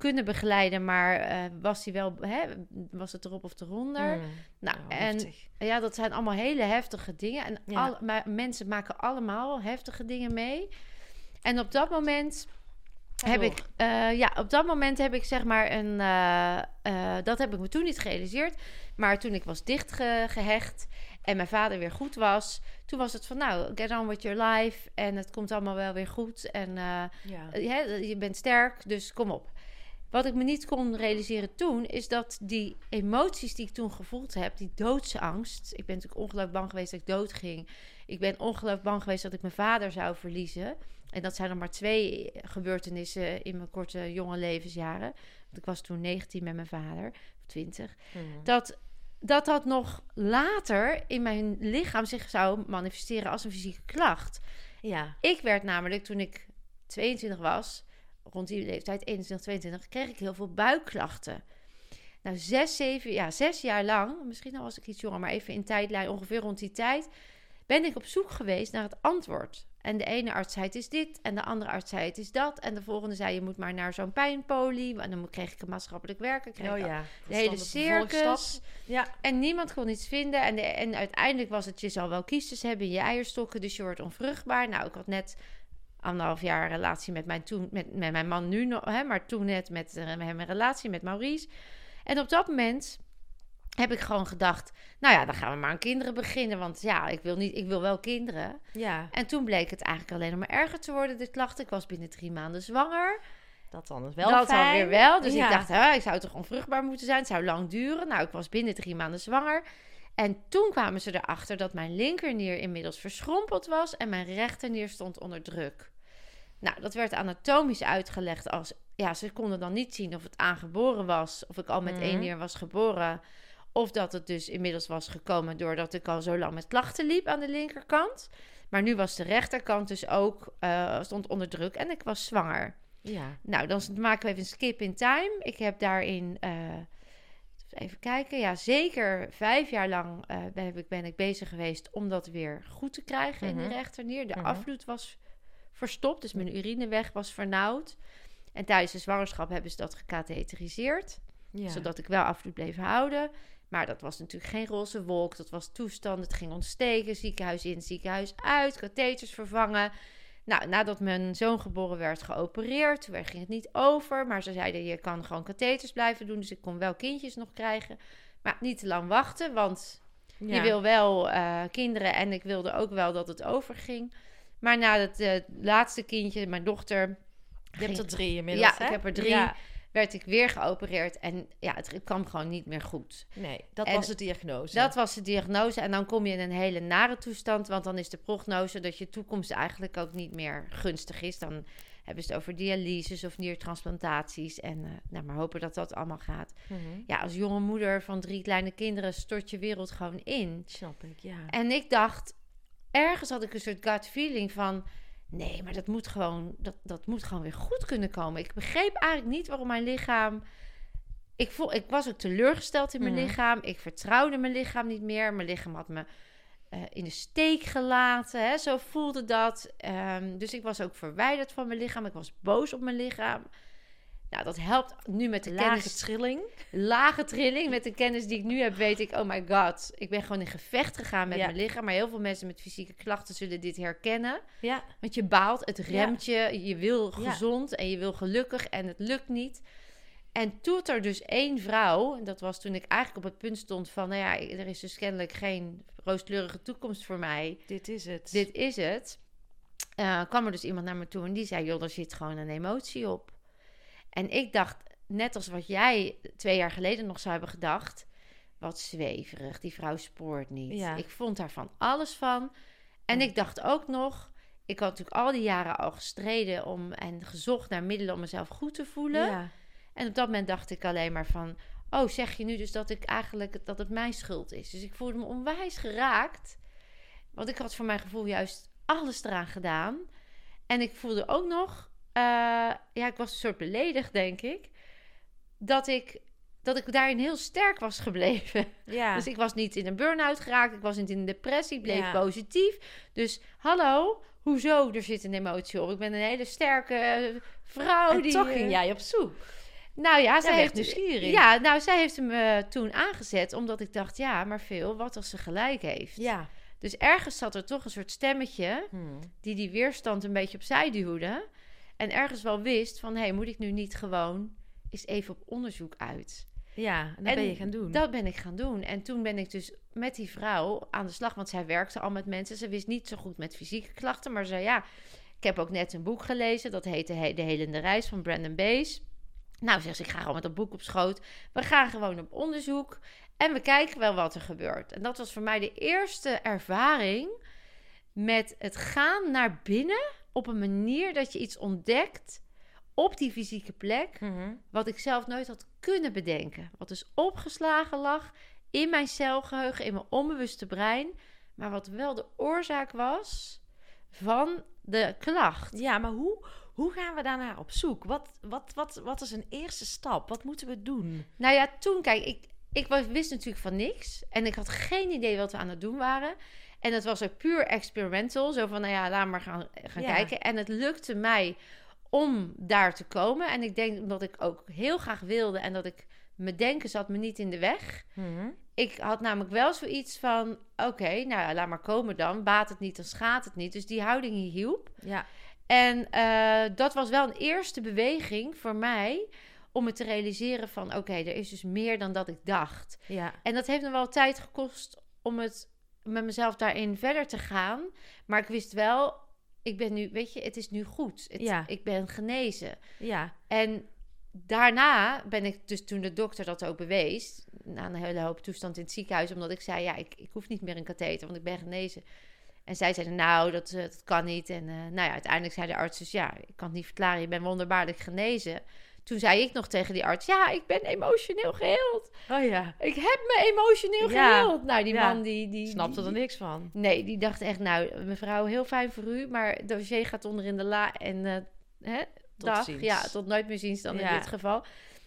kunnen begeleiden, maar uh, was hij wel, hè, was het erop of eronder? Mm, nou, en ja, dat zijn allemaal hele heftige dingen. En ja. al, maar mensen maken allemaal heftige dingen mee. En op dat moment heb ik, uh, ja, op dat moment heb ik zeg maar een, uh, dat heb ik me toen niet gerealiseerd. Maar toen ik was dichtgehecht en mijn vader weer goed was, toen was het van nou, get on with your life en het komt allemaal wel weer goed en ja. je bent sterk, dus kom op. Wat ik me niet kon realiseren toen, is dat die emoties die ik toen gevoeld heb, die doodsangst. Ik ben natuurlijk ongelooflijk bang geweest dat ik dood ging. Ik ben ongelooflijk bang geweest dat ik mijn vader zou verliezen. En dat zijn er maar twee gebeurtenissen in mijn korte jonge levensjaren. Want ik was toen 19 met mijn vader, of 20. Mhm. Dat, dat dat nog later in mijn lichaam zich zou manifesteren als een fysieke klacht. Ja. Ik werd namelijk toen ik 22 was rond die leeftijd, 21, 22, kreeg ik heel veel buikklachten. Nou, zes, zeven, ja, zes jaar lang, misschien al was ik iets jonger, maar even in tijdlijn, ongeveer rond die tijd, ben ik op zoek geweest naar het antwoord. En de ene arts zei het is dit, en de andere arts zei het is dat. En de volgende zei je moet maar naar zo'n pijnpolie. En dan kreeg ik een maatschappelijk werken, kreeg oh ja, de hele circus. Ja. En niemand kon iets vinden. En, de, en uiteindelijk was het, je zal wel kiezers hebben in je eierstokken, dus je wordt onvruchtbaar. Nou, ik had net anderhalf jaar relatie met mijn, toen, met, met mijn man nu nog, hè, maar toen net met uh, hem een relatie met Maurice. En op dat moment heb ik gewoon gedacht, nou ja, dan gaan we maar aan kinderen beginnen, want ja, ik wil niet, ik wil wel kinderen. Ja. En toen bleek het eigenlijk alleen maar erger te worden, de klachten. Ik was binnen drie maanden zwanger. Dat dan wel Dat dan weer wel. Dus ik dacht, hè, ik zou toch onvruchtbaar moeten zijn. Het zou lang duren. Nou, ik was binnen drie maanden zwanger. En toen kwamen ze erachter dat mijn linkernier inmiddels verschrompeld was en mijn rechternier stond onder druk. Nou, dat werd anatomisch uitgelegd als... Ja, ze konden dan niet zien of het aangeboren was... of ik al met één mhm. nier was geboren... Of dat het dus inmiddels was gekomen doordat ik al zo lang met klachten liep aan de linkerkant. Maar nu was de rechterkant dus ook uh, stond onder druk en ik was zwanger. Ja. Nou, dan maken we even een skip in time. Ik heb daarin, uh, even kijken, ja, zeker vijf jaar lang uh, ben, ik, ben ik bezig geweest om dat weer goed te krijgen in de Mhm. rechternier. De Mhm. afvloed was verstopt, dus mijn urineweg was vernauwd. En tijdens de zwangerschap hebben ze dat gecatheteriseerd, ja. zodat ik wel afvloed bleef houden. Maar dat was natuurlijk geen roze wolk, dat was toestand, het ging ontsteken, ziekenhuis in, ziekenhuis uit, katheters vervangen. Nou, nadat mijn zoon geboren werd, geopereerd. Toen ging het niet over. Maar ze zeiden, je kan gewoon katheters blijven doen. Dus ik kon wel kindjes nog krijgen. Maar niet te lang wachten, want Ja. je wil wel eh, kinderen. En ik wilde ook wel dat het overging. Maar na het eh, laatste kindje, mijn dochter... Je hebt ging- er drie inmiddels, Ja, hè? ik heb er drie. Ja. Werd ik weer geopereerd. En ja, het kwam gewoon niet meer goed. Nee, dat En was de diagnose. Dat was de diagnose. En dan kom je in een hele nare toestand. Want dan is de prognose dat je toekomst eigenlijk ook niet meer gunstig is. Dan hebben ze het over dialyses of niertransplantaties. En eh, nou, maar hopen dat dat allemaal gaat. Mhm. Ja, als jonge moeder van drie kleine kinderen stort je wereld gewoon in. Snap ik, ja. En ik dacht, ergens had ik een soort gut feeling van... Nee, maar dat moet, gewoon, dat, dat moet gewoon weer goed kunnen komen. Ik begreep eigenlijk niet waarom mijn lichaam... Ik, voel, ik was ook teleurgesteld in mijn Mhm. lichaam. Ik vertrouwde mijn lichaam niet meer. Mijn lichaam had me eh, in de steek gelaten. Hè? Zo voelde dat. Ehm, dus ik was ook verwijderd van mijn lichaam. Ik was boos op mijn lichaam. Nou, dat helpt nu met de Lage kennis trilling. lage trilling. Met de kennis die ik nu heb, weet ik, oh my god. Ik ben gewoon in gevecht gegaan met Ja. mijn lichaam. Maar heel veel mensen met fysieke klachten zullen dit herkennen. Ja. Want je baalt, het remt je. Je wil Ja. gezond en je wil gelukkig en het lukt niet. En toen er dus één vrouw, en dat was toen ik eigenlijk op het punt stond van, nou ja, er is dus kennelijk geen rooskleurige toekomst voor mij. Dit is het. Dit is het. Eh, kwam er dus iemand naar me toe en die zei, joh, er zit gewoon een emotie op. En ik dacht, net als wat jij twee jaar geleden nog zou hebben gedacht, wat zweverig, die vrouw spoort niet. Ja. Ik vond daar van alles van. En Ja. ik dacht ook nog, ik had natuurlijk al die jaren al gestreden om en gezocht naar middelen om mezelf goed te voelen. Ja. En op dat moment dacht ik alleen maar van... Oh, zeg je nu dus dat ik eigenlijk dat het mijn schuld is? Dus ik voelde me onwijs geraakt. Want ik had voor mijn gevoel juist alles eraan gedaan. En ik voelde ook nog... eh, ja, ik was een soort beledigd, denk ik. Dat ik, dat ik daarin heel sterk was gebleven. Ja. Dus ik was niet in een burn-out geraakt. Ik was niet in een depressie. Ik bleef Ja. positief. Dus hallo, hoezo? Er zit een emotie op. Ik ben een hele sterke eh, vrouw. en die, toch eh, ging jij op zoek. nou ja, zij werd heeft nieuwsgierig. Ja, nou, zij heeft hem toen aangezet, omdat ik dacht, ja, maar veel, wat als ze gelijk heeft? Ja. Dus ergens zat er toch een soort stemmetje Hmm. die die weerstand een beetje opzij duwde. En ergens wel wist van, hé, hey, moet ik nu niet gewoon eens even op onderzoek uit? Ja, en dat En ben je gaan doen. Dat ben ik gaan doen. En toen ben ik dus met die vrouw aan de slag, want zij werkte al met mensen. Ze wist niet zo goed met fysieke klachten, maar zei, ja, ik heb ook net een boek gelezen, dat heette He- De Helende Reis van Brandon Bees. Nou, zegt ze, ik ga gewoon met dat boek op schoot. We gaan gewoon op onderzoek en we kijken wel wat er gebeurt. En dat was voor mij de eerste ervaring met het gaan naar binnen op een manier dat je iets ontdekt op die fysieke plek, Mhm. wat ik zelf nooit had kunnen bedenken. Wat dus opgeslagen lag in mijn celgeheugen, in mijn onbewuste brein, maar wat wel de oorzaak was van de klacht. Ja, maar hoe, hoe gaan we daarnaar op zoek? Wat, wat, wat, wat is een eerste stap? Wat moeten we doen? Nou ja, toen, kijk, ik, ik wist natuurlijk van niks. En ik had geen idee wat we aan het doen waren. En het was ook puur experimental. Zo van, nou ja, laat maar gaan, gaan Ja. kijken. En het lukte mij om daar te komen. En ik denk omdat ik ook heel graag wilde en dat ik... Mijn denken zat me niet in de weg. Mhm. Ik had namelijk wel zoiets van... Oké, nou ja, laat maar komen dan. Baat het niet, dan schaadt het niet. Dus die houding hielp. Ja. En eh, dat was wel een eerste beweging voor mij om me te realiseren van oké, er is dus meer dan dat ik dacht. Ja. En dat heeft me wel tijd gekost om het met mezelf daarin verder te gaan. Maar ik wist wel, ik ben nu, weet je, het is nu goed. Het- Ja. Ik ben genezen. Ja. En daarna ben ik dus toen de dokter dat ook bewees, na een hele hoop toestand in het ziekenhuis, omdat ik zei, ja, ik, ik hoef niet meer een katheter, want ik ben genezen. En zij zeiden, nou, dat, eh, dat kan niet. En eh, nou ja, uiteindelijk zei de arts dus, ja, ik kan het niet verklaren, je bent wonderbaarlijk genezen. Toen zei ik nog tegen die arts, ja, ik ben emotioneel geheeld. Oh ja. Ik heb me emotioneel Ja. geheeld. Nou, die Ja. man die... die Snapte die- er niks van. Nee, die dacht echt, nou, mevrouw, heel fijn voor u, maar het dossier gaat onder in de la en eh, hè, dag. ziens. Ja, tot nooit meer ziens dan Ja. in dit geval.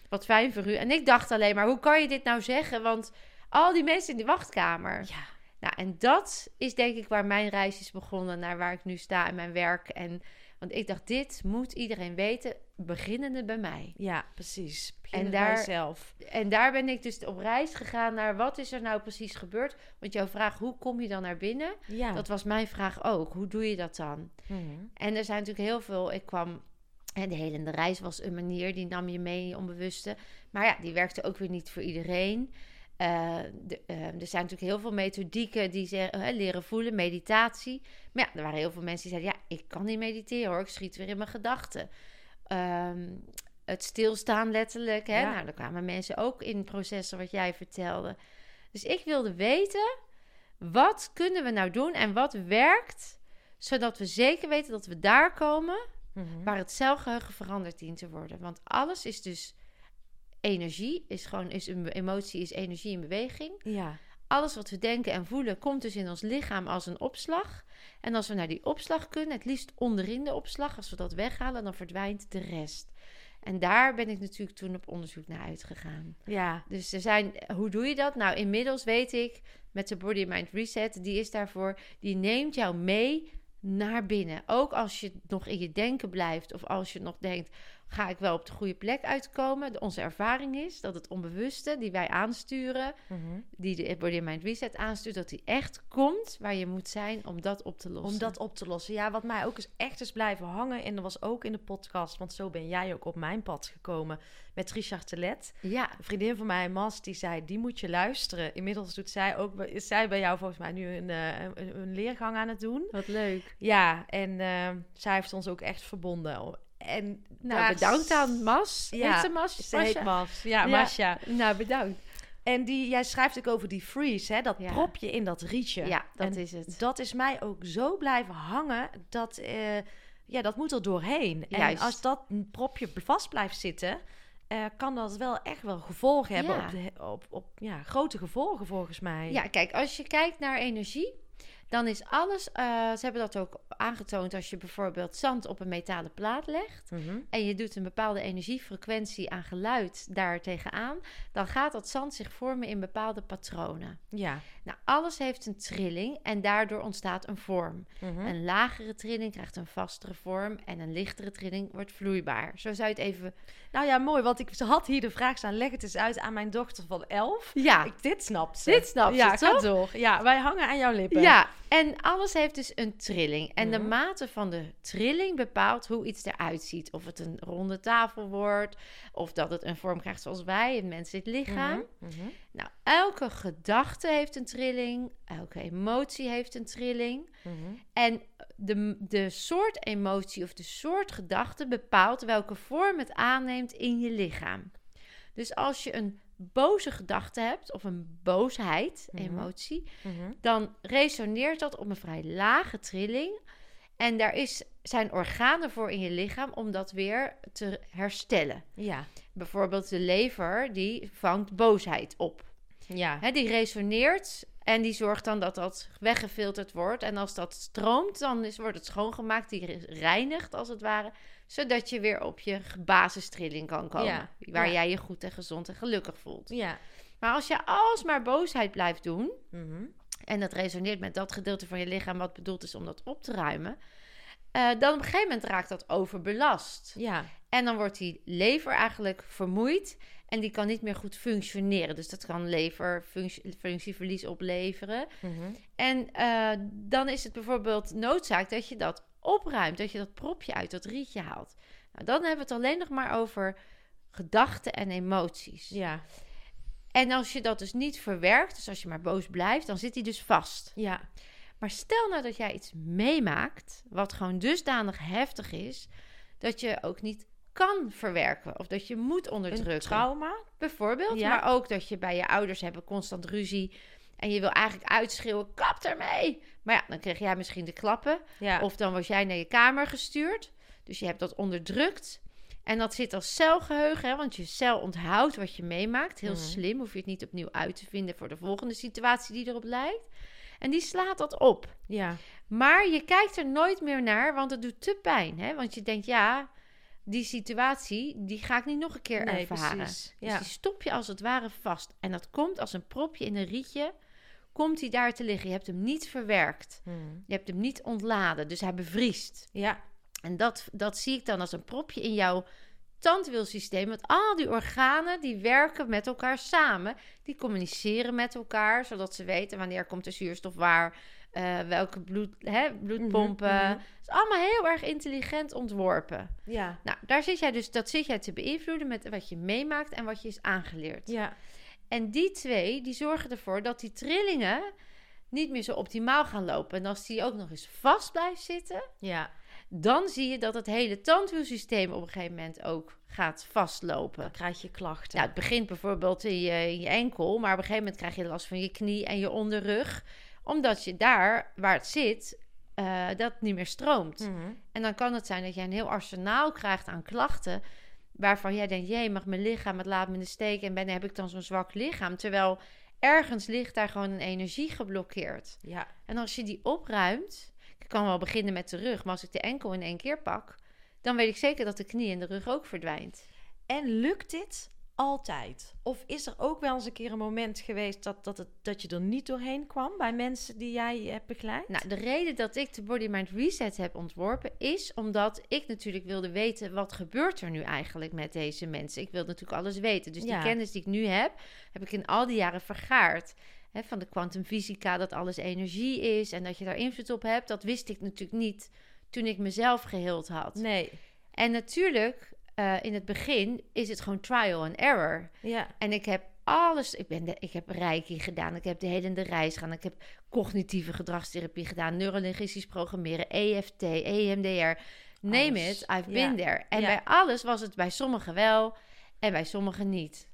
Wat fijn voor u. En ik dacht alleen maar, hoe kan je dit nou zeggen? Want al die mensen in die wachtkamer. Ja. Nou, en dat is denk ik waar mijn reis is begonnen naar waar ik nu sta in mijn werk. En, want ik dacht, dit moet iedereen weten, beginnende bij mij. Ja, precies. En en daar- zelf. En daar ben ik dus op reis gegaan naar wat is er nou precies gebeurd. Want jouw vraag, hoe kom je dan naar binnen? Ja. Dat was mijn vraag ook. Hoe doe je dat dan? Mhm. En er zijn natuurlijk heel veel. Ik kwam. En de helende reis was een manier, die nam je mee in je onbewuste. Maar ja, die werkte ook weer niet voor iedereen. Eh, de- eh, er zijn natuurlijk heel veel methodieken die hè, leren voelen, meditatie. Maar ja, er waren heel veel mensen die zeiden: Ja, ik kan niet mediteren hoor, ik schiet weer in mijn gedachten. Ehm, het stilstaan letterlijk. Hè? Ja. Nou, daar kwamen mensen ook in processen wat jij vertelde. Dus ik wilde weten, wat kunnen we nou doen en wat werkt, zodat we zeker weten dat we daar komen Mhm. waar het celgeheugen veranderd dient te worden. Want alles is dus energie, is gewoon is een emotie, is energie in beweging. Ja. Alles wat we denken en voelen komt dus in ons lichaam als een opslag. En als we naar die opslag kunnen, het liefst onderin de opslag, als we dat weghalen, dan verdwijnt de rest. En daar ben ik natuurlijk toen op onderzoek naar uitgegaan. Ja. Dus er zijn, hoe doe je dat? Nou, inmiddels weet ik met de Body Mind Reset, die is daarvoor, die neemt jou mee naar binnen. Ook als je nog in je denken blijft of als je nog denkt, ga ik wel op de goede plek uitkomen? De- Onze ervaring is dat het onbewuste die wij aansturen, Mhm. die de Body Mind Reset aanstuurt, dat die echt komt waar je moet zijn om dat op te lossen. Om dat op te lossen. Ja, wat mij ook is echt is blijven hangen. En dat was ook in de podcast. Want zo ben jij ook op mijn pad gekomen. Met Richard Telet. Ja, Een vriendin van mij, Mas, die zei... Die moet je luisteren. Inmiddels doet zij ook... Is zij bij jou volgens mij nu een, eh, een, een leergang aan het doen. wat leuk. Ja, en eh, zij heeft ons ook echt verbonden. En Nou, bedankt aan Mas. Ja, Heet ze Mas? Ze heet? Mas. Ja, Ja. Masha. Nou, bedankt. En die, jij schrijft ook over die freeze, hè? Dat Ja. propje in dat rietje. Ja, dat En is het. Dat is mij ook zo blijven hangen dat, eh, ja, dat moet er doorheen. En Juist. als dat propje vast blijft zitten, eh, kan dat wel echt wel gevolgen hebben Ja. op, de, op, op ja, grote gevolgen volgens mij. Ja, kijk, als je kijkt naar energie, dan is alles. eh, ze hebben dat ook aangetoond als je bijvoorbeeld zand op een metalen plaat legt. Mhm. En je doet een bepaalde energiefrequentie aan geluid daar tegenaan. Dan gaat dat zand zich vormen in bepaalde patronen. ja. Nou, alles heeft een trilling en daardoor ontstaat een vorm. Mhm. Een lagere trilling krijgt een vastere vorm en een lichtere trilling wordt vloeibaar. Zo zou je het even. Nou ja, mooi, want ik had hier de vraag staan, leg het eens uit aan mijn dochter van elf. Ja, Ik, dit snapt ze. Dit snapt ze, ja, toch? Ja, wij hangen aan jouw lippen. Ja, en alles heeft dus een trilling. En de Mhm. mate van de trilling bepaalt hoe iets eruit ziet. Of het een ronde tafel wordt, of dat het een vorm krijgt zoals wij, een menselijk lichaam. Mhm. Nou, elke gedachte heeft een trilling, elke emotie heeft een trilling. Mhm. En de, de soort emotie of de soort gedachte bepaalt welke vorm het aanneemt in je lichaam. Dus als je een boze gedachte hebt of een boosheid, Mhm. emotie, Mhm. dan resoneert dat op een vrij lage trilling. En daar is, zijn organen voor in je lichaam om dat weer te herstellen. Ja. Bijvoorbeeld de lever, die vangt boosheid op. Ja. Hè, die resoneert en die zorgt dan dat dat weggefilterd wordt. En als dat stroomt, dan is, wordt het schoongemaakt, die re- reinigt als het ware. Zodat je weer op je basistrilling kan komen. Ja, Waar ja. jij je goed en gezond en gelukkig voelt. Ja. Maar als je alsmaar boosheid blijft doen, Mhm. en dat resoneert met dat gedeelte van je lichaam wat bedoeld is om dat op te ruimen, eh, dan op een gegeven moment raakt dat overbelast. Ja. En dan wordt die lever eigenlijk vermoeid en die kan niet meer goed functioneren. Dus dat kan leverfunctieverlies opleveren. Mhm. En eh, dan is het bijvoorbeeld noodzaak dat je dat opruimt, dat je dat propje uit dat rietje haalt. Nou, dan hebben we het alleen nog maar over gedachten en emoties. Ja. En als je dat dus niet verwerkt, dus als je maar boos blijft, dan zit die dus vast. Ja. Maar stel nou dat jij iets meemaakt, wat gewoon dusdanig heftig is, dat je ook niet kan verwerken of dat je moet onderdrukken. Een trauma? Bijvoorbeeld, Ja. maar ook dat je bij je ouders hebben constant ruzie en je wil eigenlijk uitschreeuwen, kap ermee. Maar ja, dan kreeg jij misschien de klappen Ja. of dan was jij naar je kamer gestuurd. Dus je hebt dat onderdrukt. En dat zit als celgeheugen, hè, want je cel onthoudt wat je meemaakt. Heel Mhm. slim, hoef je het niet opnieuw uit te vinden voor de volgende situatie die erop lijkt. En die slaat dat op. Ja. Maar je kijkt er nooit meer naar, want het doet te pijn. Hè? Want je denkt, ja, die situatie, die ga ik niet nog een keer Nee, ervaren. precies. Dus Ja. die stop je als het ware vast. En dat komt als een propje in een rietje, komt hij daar te liggen. Je hebt hem niet verwerkt. Hmm. Je hebt hem niet ontladen, dus hij bevriest. Ja. En dat, dat zie ik dan als een propje in jouw tandwielsysteem. Want al die organen, die werken met elkaar samen. Die communiceren met elkaar, zodat ze weten wanneer komt de zuurstof waar. Eh, welke bloed, hè, bloedpompen. Mhm, mhm. Het is allemaal heel erg intelligent ontworpen. Ja. Nou, daar zit jij dus, dat zit jij te beïnvloeden met wat je meemaakt en wat je is aangeleerd. Ja. En die twee, die zorgen ervoor dat die trillingen niet meer zo optimaal gaan lopen. En als die ook nog eens vast blijft zitten, Ja. dan zie je dat het hele tandwielsysteem op een gegeven moment ook gaat vastlopen. Dan krijg je klachten. Ja, het begint bijvoorbeeld in je, in je enkel, maar op een gegeven moment krijg je last van je knie en je onderrug, omdat je daar waar het zit, eh, dat niet meer stroomt. Mhm. En dan kan het zijn dat je een heel arsenaal krijgt aan klachten. Waarvan jij denkt, jee, mag mijn lichaam, het laat me in de steek. En ben, heb ik dan zo'n zwak lichaam? Terwijl ergens ligt daar gewoon een energie geblokkeerd. Ja. En als je die opruimt, ik kan wel beginnen met de rug, maar als ik de enkel in één keer pak, dan weet ik zeker dat de knie en de rug ook verdwijnt. En lukt dit altijd? Of is er ook wel eens een keer een moment geweest dat, dat, het, dat je er niet doorheen kwam bij mensen die jij hebt begeleid? Nou, de reden dat ik de Body Mind Reset heb ontworpen is omdat ik natuurlijk wilde weten wat gebeurt er nu eigenlijk met deze mensen. Ik wilde natuurlijk alles weten. Dus die Ja. kennis die ik nu heb, heb ik in al die jaren vergaard. Hè, van de kwantumfysica, dat alles energie is en dat je daar invloed op hebt, dat wist ik natuurlijk niet toen ik mezelf geheeld had. Nee. En natuurlijk, eh, in het begin is het gewoon trial and error. Ja. En ik heb alles. Ik, ben de, ik heb Reiki gedaan. Ik heb de helende reis gedaan. Ik heb cognitieve gedragstherapie gedaan. Neurolinguistisch programmeren. EFT, EMDR. Name Alles. it. I've Ja. been there. En Ja. bij alles was het bij sommigen wel en bij sommigen niet.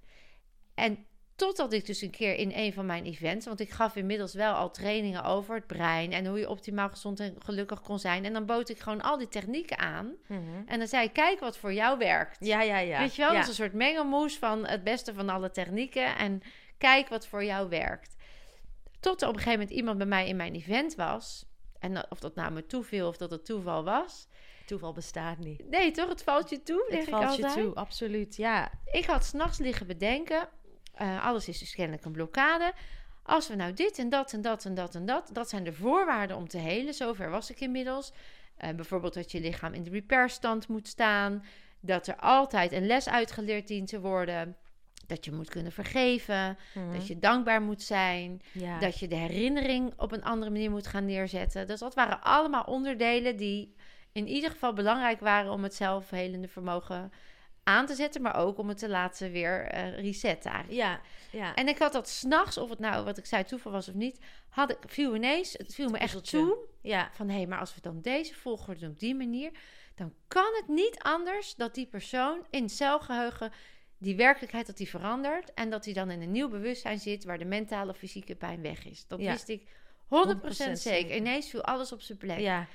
En totdat ik dus een keer in een van mijn events... want ik gaf inmiddels wel al trainingen over het brein... en hoe je optimaal gezond en gelukkig kon zijn. En dan bood ik gewoon al die technieken aan. Mhm. En dan zei ik, kijk wat voor jou werkt. Ja, ja, ja. Weet je wel, Ja. dat is een soort mengelmoes van het beste van alle technieken. En kijk wat voor jou werkt. Tot er op een gegeven moment iemand bij mij in mijn event was. En of dat nou me toeviel of dat het toeval was. Toeval bestaat niet. Nee, toch? Het valt je toe, Het valt je toe, absoluut. Ja. Ik had s'nachts liggen bedenken. Eh, alles is dus kennelijk een blokkade. Als we nou dit en dat en dat en dat en dat... dat zijn de voorwaarden om te helen. Zover was ik inmiddels. Eh, bijvoorbeeld dat je lichaam in de repairstand moet staan. Dat er altijd een les uitgeleerd dient te worden. Dat je moet kunnen vergeven. Mhm. Dat je dankbaar moet zijn. ja. Dat je de herinnering op een andere manier moet gaan neerzetten. Dus dat waren allemaal onderdelen die in ieder geval belangrijk waren om het zelfhelende vermogen aan te zetten, maar ook om het te laten weer eh, resetten eigenlijk. ja, ja. En ik had dat s'nachts, of het nou wat ik zei toeval was of niet, had ik, viel ineens, het viel me echt Puzzeltje. toe, ja. van hé, maar als we dan deze volgorde doen op die manier, dan kan het niet anders dat die persoon in celgeheugen die werkelijkheid dat die verandert en dat hij dan in een nieuw bewustzijn zit waar de mentale of fysieke pijn weg is. Dat Ja. wist ik 100%, 100% zeker. zeker. Ineens viel alles op zijn plek. ja.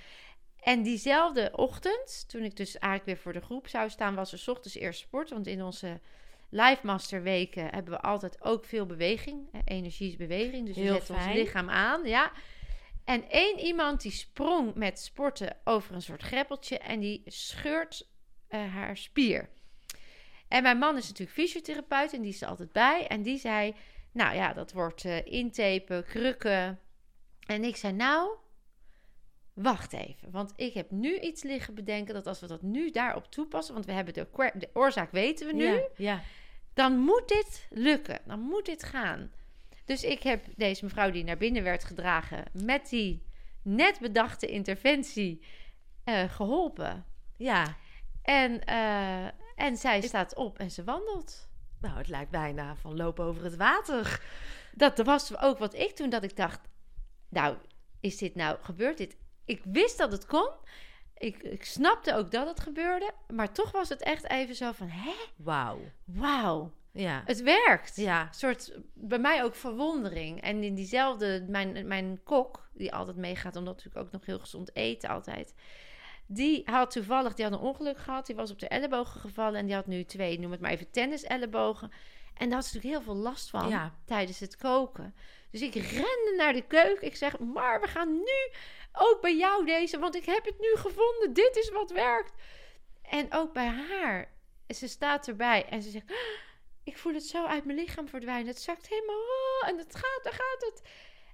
En diezelfde ochtend, toen ik dus eigenlijk weer voor de groep zou staan, was er ochtends eerst sport. Want in onze Live Master weken hebben we altijd ook veel beweging. Energie is beweging. Dus we Heel zetten ons lichaam aan. Ja. En één iemand die sprong met sporten over een soort greppeltje en die scheurt eh, haar spier. En mijn man is natuurlijk fysiotherapeut en die is er altijd bij. En die zei, nou ja, dat wordt eh intapen, krukken. En ik zei, nou, wacht even. Want ik heb nu iets liggen bedenken dat als we dat nu daarop toepassen... want we hebben de, oorzaak weten we nu... Ja, ja. dan moet dit lukken. Dan moet dit gaan. Dus ik heb deze mevrouw die naar binnen werd gedragen... met die net bedachte interventie eh, geholpen. ja. En, eh, en zij staat op en ze wandelt. Nou, het lijkt bijna van lopen over het water. Dat was ook wat ik toen dat ik dacht... nou, is dit nou, gebeurt dit? Ik wist dat het kon. Ik, ik snapte ook dat het gebeurde. Maar toch was het echt even zo van... hè, Wauw. wauw, Ja. het werkt. Ja. Een soort, bij mij ook verwondering. En in diezelfde, mijn, mijn kok, die altijd meegaat... omdat natuurlijk ook nog heel gezond eten altijd... Die had toevallig, die had een ongeluk gehad. Die was op de ellebogen gevallen. En die had nu twee, noem het maar even, tennis-ellebogen. En daar had ze natuurlijk heel veel last van Ja. tijdens het koken. Dus ik rende naar de keuken. Ik zeg, maar we gaan nu ook bij jou deze, want ik heb het nu gevonden. Dit is wat werkt. En ook bij haar. Ze staat erbij en ze zegt, "Ah, ik voel het zo uit mijn lichaam verdwijnen. Het zakt helemaal oh, en het gaat, daar gaat het.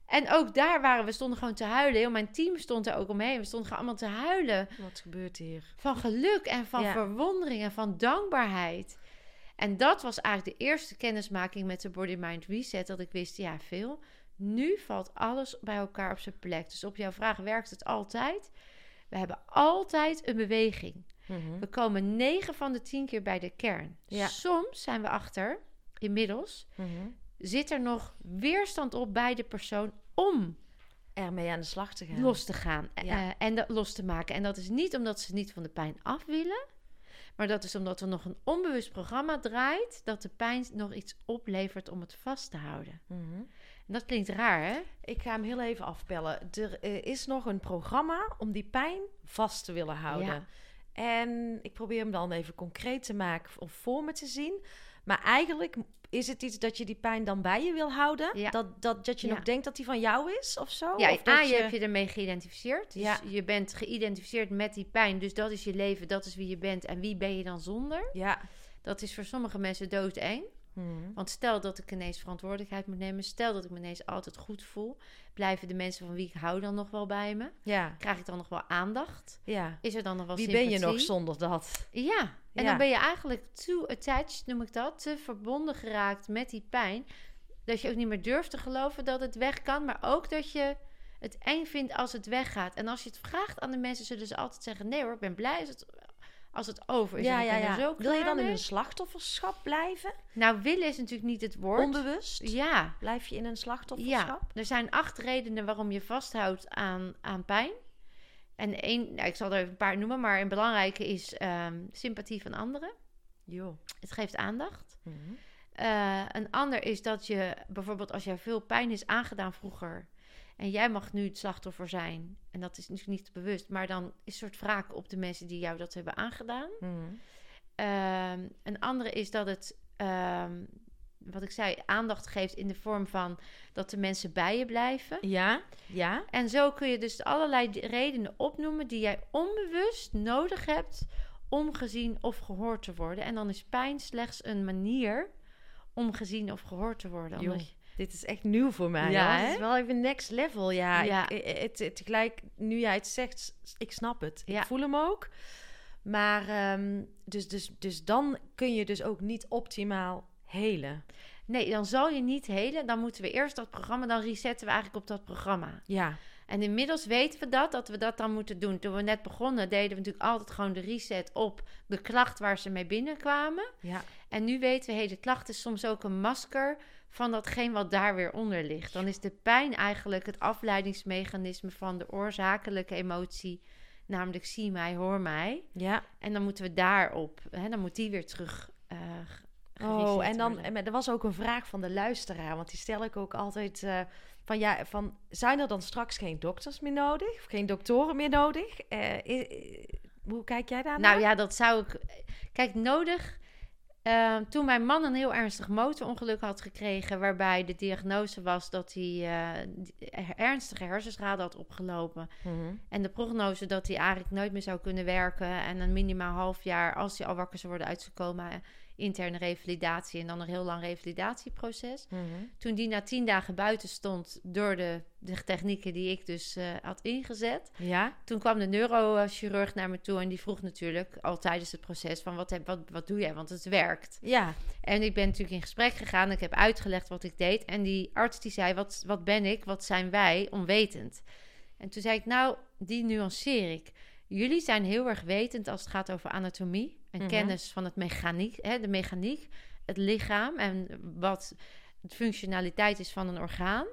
En ook daar waren we, stonden gewoon te huilen. Heel mijn team stond er ook omheen. We stonden gewoon allemaal te huilen Wat gebeurt hier? van geluk en van Ja. verwondering en van dankbaarheid. En dat was eigenlijk de eerste kennismaking met de Body Mind Reset. Dat ik wist, ja, veel. Nu valt alles bij elkaar op zijn plek. Dus op jouw vraag werkt het altijd. We hebben altijd een beweging. Mhm. We komen 9 van de 10 keer bij de kern. Ja. Soms zijn we achter, inmiddels, Mhm. zit er nog weerstand op bij de persoon om Ermee aan de slag te gaan. los te gaan Ja. eh, en dat los te maken. En dat is niet omdat ze niet van de pijn af willen, maar dat is omdat er nog een onbewust programma draait dat de pijn nog iets oplevert om het vast te houden. Mhm. En dat klinkt raar, hè? Ik ga hem heel even afpellen. Er eh, is nog een programma om die pijn vast te willen houden. Ja. En ik probeer hem dan even concreet te maken of voor me te zien. Maar eigenlijk is het iets dat je die pijn dan bij je wil houden. Ja. Dat, dat, dat je Ja. nog denkt dat die van jou is of zo. Ja, of A, je hebt je ermee geïdentificeerd. Dus Ja. je bent geïdentificeerd met die pijn. Dus dat is je leven, dat is wie je bent. En wie ben je dan zonder? Ja. Dat is voor sommige mensen doodeng. Mhm. Want stel dat ik ineens verantwoordelijkheid moet nemen. Stel dat ik me ineens altijd goed voel. Blijven de mensen van wie ik hou dan nog wel bij me? Ja. Krijg ik dan nog wel aandacht? ja. Is er dan nog wel Wie ben je nog zonder dat? Ja, en Ja. dan ben je eigenlijk too attached, noem ik dat. Te verbonden geraakt met die pijn. Dat je ook niet meer durft te geloven dat het weg kan. Maar ook dat je het eng vindt als het weggaat. En als je het vraagt aan de mensen, zullen ze altijd zeggen... Nee hoor, ik ben blij als het, als het over is. Ja, ja, ja. zo Wil je dan in een slachtofferschap blijven? Nou, willen is natuurlijk niet het woord. Onbewust? Ja, Blijf je in een slachtofferschap? Ja, er zijn acht redenen waarom je vasthoudt aan, aan pijn. En één, nou, ik zal er even een paar noemen, maar een belangrijke is ehm, sympathie van anderen. Jo. Het geeft aandacht. Mhm. Eh, een ander is dat je bijvoorbeeld als jij veel pijn is aangedaan vroeger. En jij mag nu het slachtoffer zijn. En dat is natuurlijk niet bewust. Maar dan is een soort wraak op de mensen die jou dat hebben aangedaan. Mhm. Ehm, een andere is dat het, ehm, wat ik zei, aandacht geeft in de vorm van dat de mensen bij je blijven. Ja, ja. En zo kun je dus allerlei redenen opnoemen die jij onbewust nodig hebt om gezien of gehoord te worden. En dan is pijn slechts een manier om gezien of gehoord te worden. Omdat dit is echt nieuw voor mij. Ja? Het is wel even next level. Ja, Ja. Ik, eh, het, het, tegelijk, nu jij het zegt, ik snap het. Ja. Ik voel hem ook. Maar ehm, dus, dus, dus dan kun je dus ook niet optimaal helen. Nee, dan zal je niet helen. Dan moeten we eerst dat programma, dan resetten we eigenlijk op dat programma. Ja, En inmiddels weten we dat, dat we dat dan moeten doen. Toen we net begonnen, deden we natuurlijk altijd gewoon de reset op de klacht waar ze mee binnenkwamen. ja. En nu weten we, hey, de klacht is soms ook een masker van datgene wat daar weer onder ligt. Dan is de pijn eigenlijk het afleidingsmechanisme van de oorzakelijke emotie, namelijk zie mij, hoor mij. ja. En dan moeten we daarop, hè, dan moet die weer terug. eh, Oh, en dan, en er was ook een vraag van de luisteraar, want die stel ik ook altijd eh, van ja, van zijn er dan straks geen dokters meer nodig of geen doktoren meer nodig? Eh, hoe kijk jij daar Nou ja, dat zou ik. Kijk, nodig. Eh, toen mijn man een heel ernstig motorongeluk had gekregen, waarbij de diagnose was dat hij die- ernstige hersenschade had opgelopen. Mhm. En de prognose dat hij eigenlijk nooit meer zou kunnen werken. En een minimaal half jaar, als hij al wakker zou worden uitgekomen, eh, interne revalidatie en dan een heel lang revalidatieproces. Mhm. Toen die na tien dagen buiten stond door de, de technieken die ik dus eh, had ingezet. Ja, Toen kwam de neurochirurg naar me toe en die vroeg natuurlijk al tijdens het proces van wat, heb, wat, wat doe jij, want het werkt. ja, En ik ben natuurlijk in gesprek gegaan. Ik heb uitgelegd wat ik deed. En die arts die zei, wat, wat ben ik, wat zijn wij, onwetend. En toen zei ik, nou, die nuanceer ik. Jullie zijn heel erg wetend als het gaat over anatomie en Mhm. kennis van het mechaniek, hè, de mechaniek, het lichaam en wat de functionaliteit is van een orgaan.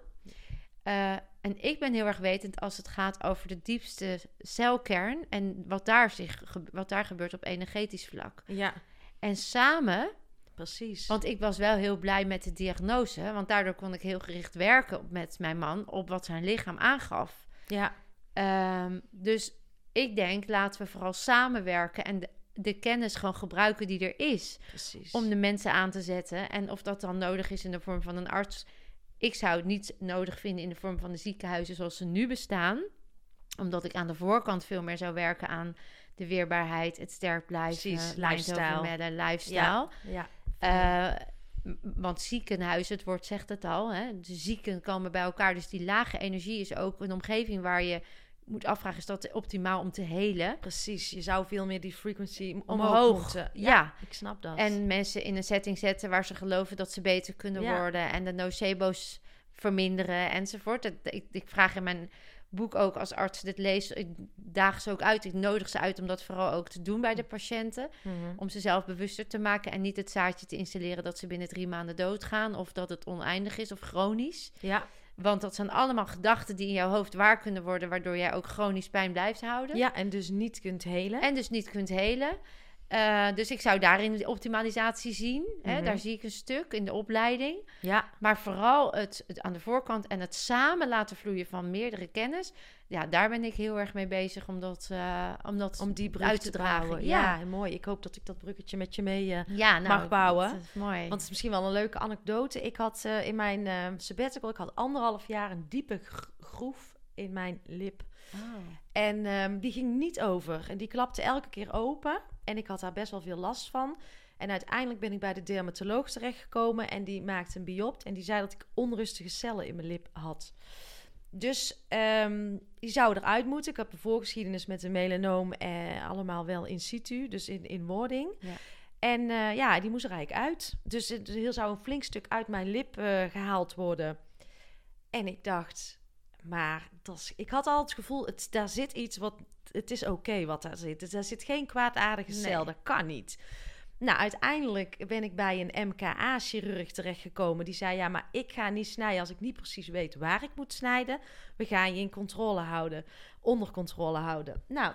Eh, en ik ben heel erg wetend als het gaat over de diepste celkern en wat daar, zich, wat daar gebeurt op energetisch vlak. ja, En samen precies. want ik was wel heel blij met de diagnose. Want daardoor kon ik heel gericht werken met mijn man op wat zijn lichaam aangaf. ja, Ehm, dus ik denk, laten we vooral samenwerken en de, de kennis gewoon gebruiken die er is. Precies. Om de mensen aan te zetten. En of dat dan nodig is in de vorm van een arts. Ik zou het niet nodig vinden in de vorm van de ziekenhuizen zoals ze nu bestaan. Omdat ik aan de voorkant veel meer zou werken aan de weerbaarheid, het sterk blijven, Precies, lifestyle. lifestyle. ja. Eh, want ziekenhuizen, het woord zegt het al, hè? de zieken komen bij elkaar. Dus die lage energie is ook een omgeving waar je moet afvragen: is dat optimaal om te helen? Precies. Je zou veel meer die frequency omhoog, Omhoog, moeten. ja. ik snap dat. En mensen in een setting zetten waar ze geloven dat ze beter kunnen Ja. worden en de nocebo's verminderen enzovoort. Dat, ik, ik vraag in mijn boek ook als arts dit lees, ik daag ze ook uit, ik nodig ze uit om dat vooral ook te doen bij de patiënten. Mhm. Om ze zelf bewuster te maken en niet het zaadje te installeren dat ze binnen drie maanden doodgaan of dat het oneindig is of chronisch. Ja. Want dat zijn allemaal gedachten die in jouw hoofd waar kunnen worden, waardoor jij ook chronisch pijn blijft houden. ja, en dus niet kunt helen. En dus niet kunt helen. Eh, dus ik zou daarin de optimalisatie zien. Hè? Mhm. Daar zie ik een stuk in de opleiding. ja, Maar vooral het, het aan de voorkant en het samen laten vloeien van meerdere kennis. Ja, daar ben ik heel erg mee bezig om dat, eh, om dat om die brug uit te te dragen. Ja. Ja. mooi. Ik hoop dat ik dat bruggetje met je mee eh, ja nou, mag bouwen. Dat is mooi. Want het is misschien wel een leuke anekdote. Ik had in mijn sabbatical, ik had anderhalf jaar een diepe gr- groef in mijn lip. Oh. En ehm, die ging niet over. En die klapte elke keer open. En ik had daar best wel veel last van. En uiteindelijk ben ik bij de dermatoloog terechtgekomen. En die maakte een biopt. En die zei dat ik onrustige cellen in mijn lip had. Dus ehm, die zou eruit moeten. Ik heb een voorgeschiedenis met een melanoom. Eh, allemaal wel in situ. Dus in, in wording. Ja. En eh, ja, die moest er eigenlijk uit. Dus er zou een flink stuk uit mijn lip eh, gehaald worden. En ik dacht, maar dat ik had al het gevoel, het, daar zit iets wat, het is oké wat daar zit. Dus daar zit geen kwaadaardige cel, Nee. dat kan niet. Nou, uiteindelijk ben ik bij een MKA-chirurg terechtgekomen. Die zei, ja, maar ik ga niet snijden als ik niet precies weet waar ik moet snijden. We gaan je in controle houden, onder controle houden. Nou,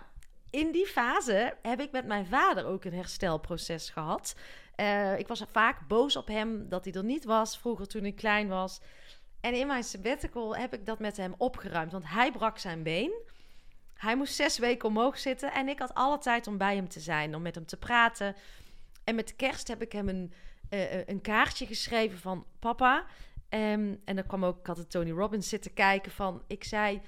in die fase heb ik met mijn vader ook een herstelproces gehad. Eh, ik was vaak boos op hem dat hij er niet was, vroeger toen ik klein was. En in mijn sabbatical heb ik dat met hem opgeruimd, want hij brak zijn been. Hij moest zes weken omhoog zitten en ik had alle tijd om bij hem te zijn, om met hem te praten. En met kerst heb ik hem een, eh, een kaartje geschreven van papa. Ehm, en dan kwam ook, ik had Tony Robbins zitten kijken van, ik zei,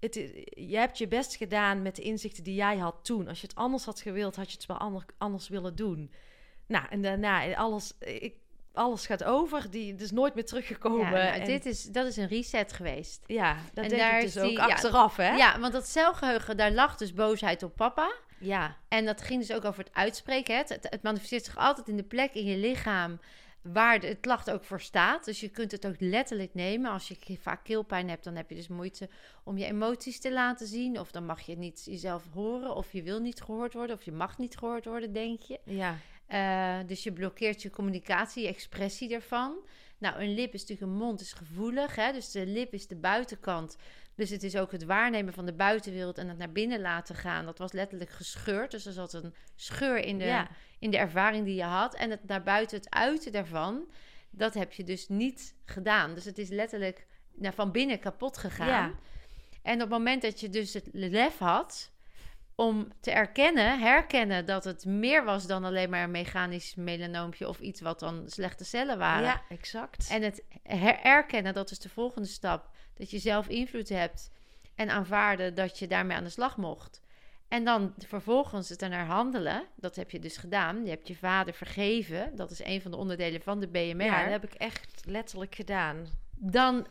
het, je hebt je best gedaan met de inzichten die jij had toen. Als je het anders had gewild, had je het wel ander- anders willen doen. Nou, en daarna, alles, ik, alles gaat over. Die is nooit meer teruggekomen. Ja, nou, en, dit is, dat is een reset geweest. ja, dat en denk daar ik is dus ook die- ja, achteraf, hè? Ja, want dat celgeheugen, daar lag dus boosheid op papa. ja. En dat ging dus ook over het uitspreken. hè. Het, het, het manifesteert zich altijd in de plek in je lichaam waar de, het klacht ook voor staat. Dus je kunt het ook letterlijk nemen. Als je vaak keelpijn hebt, dan heb je dus moeite om je emoties te laten zien. Of dan mag je niet jezelf horen. Of je wil niet gehoord worden. Of je mag niet gehoord worden, denk je. ja. Eh, dus je blokkeert je communicatie, je expressie ervan. Nou, een lip is natuurlijk een mond, is gevoelig. Hè? Dus de lip is de buitenkant. Dus het is ook het waarnemen van de buitenwereld en het naar binnen laten gaan. Dat was letterlijk gescheurd. Dus er zat een scheur in de, ja. in de ervaring die je had. En het naar buiten, het uiten daarvan, dat heb je dus niet gedaan. Dus het is letterlijk nou, van binnen kapot gegaan. Ja. En op het moment dat je dus het lef had om te erkennen, herkennen dat het meer was dan alleen maar een mechanisch melanoompje of iets wat dan slechte cellen waren. ja, exact. En het her- erkennen, dat is de volgende stap. Dat je zelf invloed hebt en aanvaarden dat je daarmee aan de slag mocht. En dan vervolgens het ernaar handelen. Dat heb je dus gedaan. Je hebt je vader vergeven. Dat is een van de onderdelen van de BMR. ja, dat heb ik echt letterlijk gedaan. Dan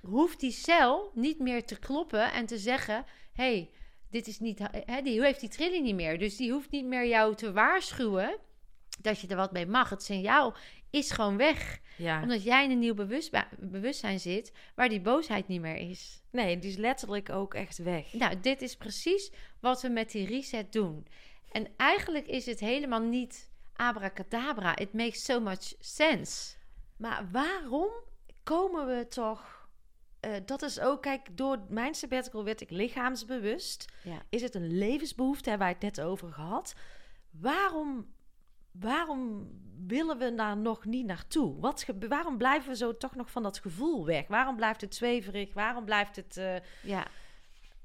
hoeft die cel niet meer te kloppen en te zeggen... hey, dit is niet, hè, die heeft die trilling niet meer. Dus die hoeft niet meer jou te waarschuwen dat je er wat mee mag. Het signaal is gewoon weg. Ja. Omdat jij in een nieuw bewustzijn zit waar die boosheid niet meer is. Nee, die is letterlijk ook echt weg. Nou, dit is precies wat we met die reset doen. En eigenlijk is het helemaal niet abracadabra. It makes so much sense. Maar waarom komen we toch... eh, dat is ook, kijk, door mijn sabbatical werd ik lichaamsbewust. Ja. Is het een levensbehoefte, hebben wij het net over gehad. Waarom, waarom willen we daar nog niet naartoe? Wat, waarom blijven we zo toch nog van dat gevoel weg? Waarom blijft het zweverig? Waarom blijft het... eh, Ja.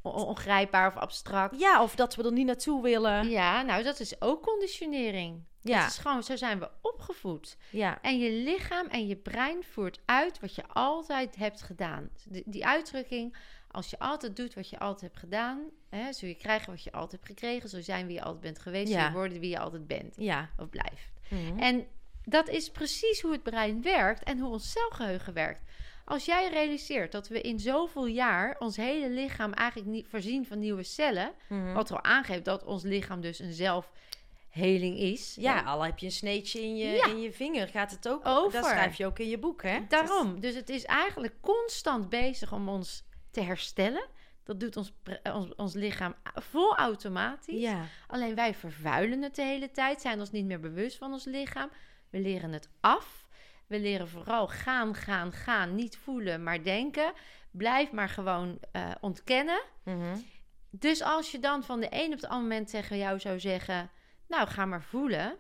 Ongrijpbaar of abstract. Ja, of dat we er niet naartoe willen. Ja, nou, dat is ook conditionering. Ja. Het is gewoon, zo zijn we opgevoed. Ja. En je lichaam en je brein voert uit wat je altijd hebt gedaan. die uitdrukking, als je altijd doet wat je altijd hebt gedaan, hè, zul je krijgen wat je altijd hebt gekregen, zo zijn wie je altijd bent geweest, ja. zul je worden wie je altijd bent ja. of blijft. Mhm. En dat is precies hoe het brein werkt en hoe ons celgeheugen werkt. Als jij realiseert dat we in zoveel jaar ons hele lichaam eigenlijk niet voorzien van nieuwe cellen, mhm. wat al aangeeft dat ons lichaam dus een zelfheling is. Ja, al heb je een sneetje in je, in je vinger, gaat het ook over. Dat schrijf je ook in je boek, hè? Daarom. Dus het is eigenlijk constant bezig om ons te herstellen. Dat doet ons, ons, ons lichaam vol automatisch. Ja. Alleen wij vervuilen het de hele tijd, zijn ons niet meer bewust van ons lichaam. We leren het af. We leren vooral gaan, gaan, gaan. Niet voelen, maar denken. Blijf maar gewoon uh, ontkennen. Mhm. Dus als je dan van de een op het andere moment tegen jou zou zeggen... nou, ga maar voelen.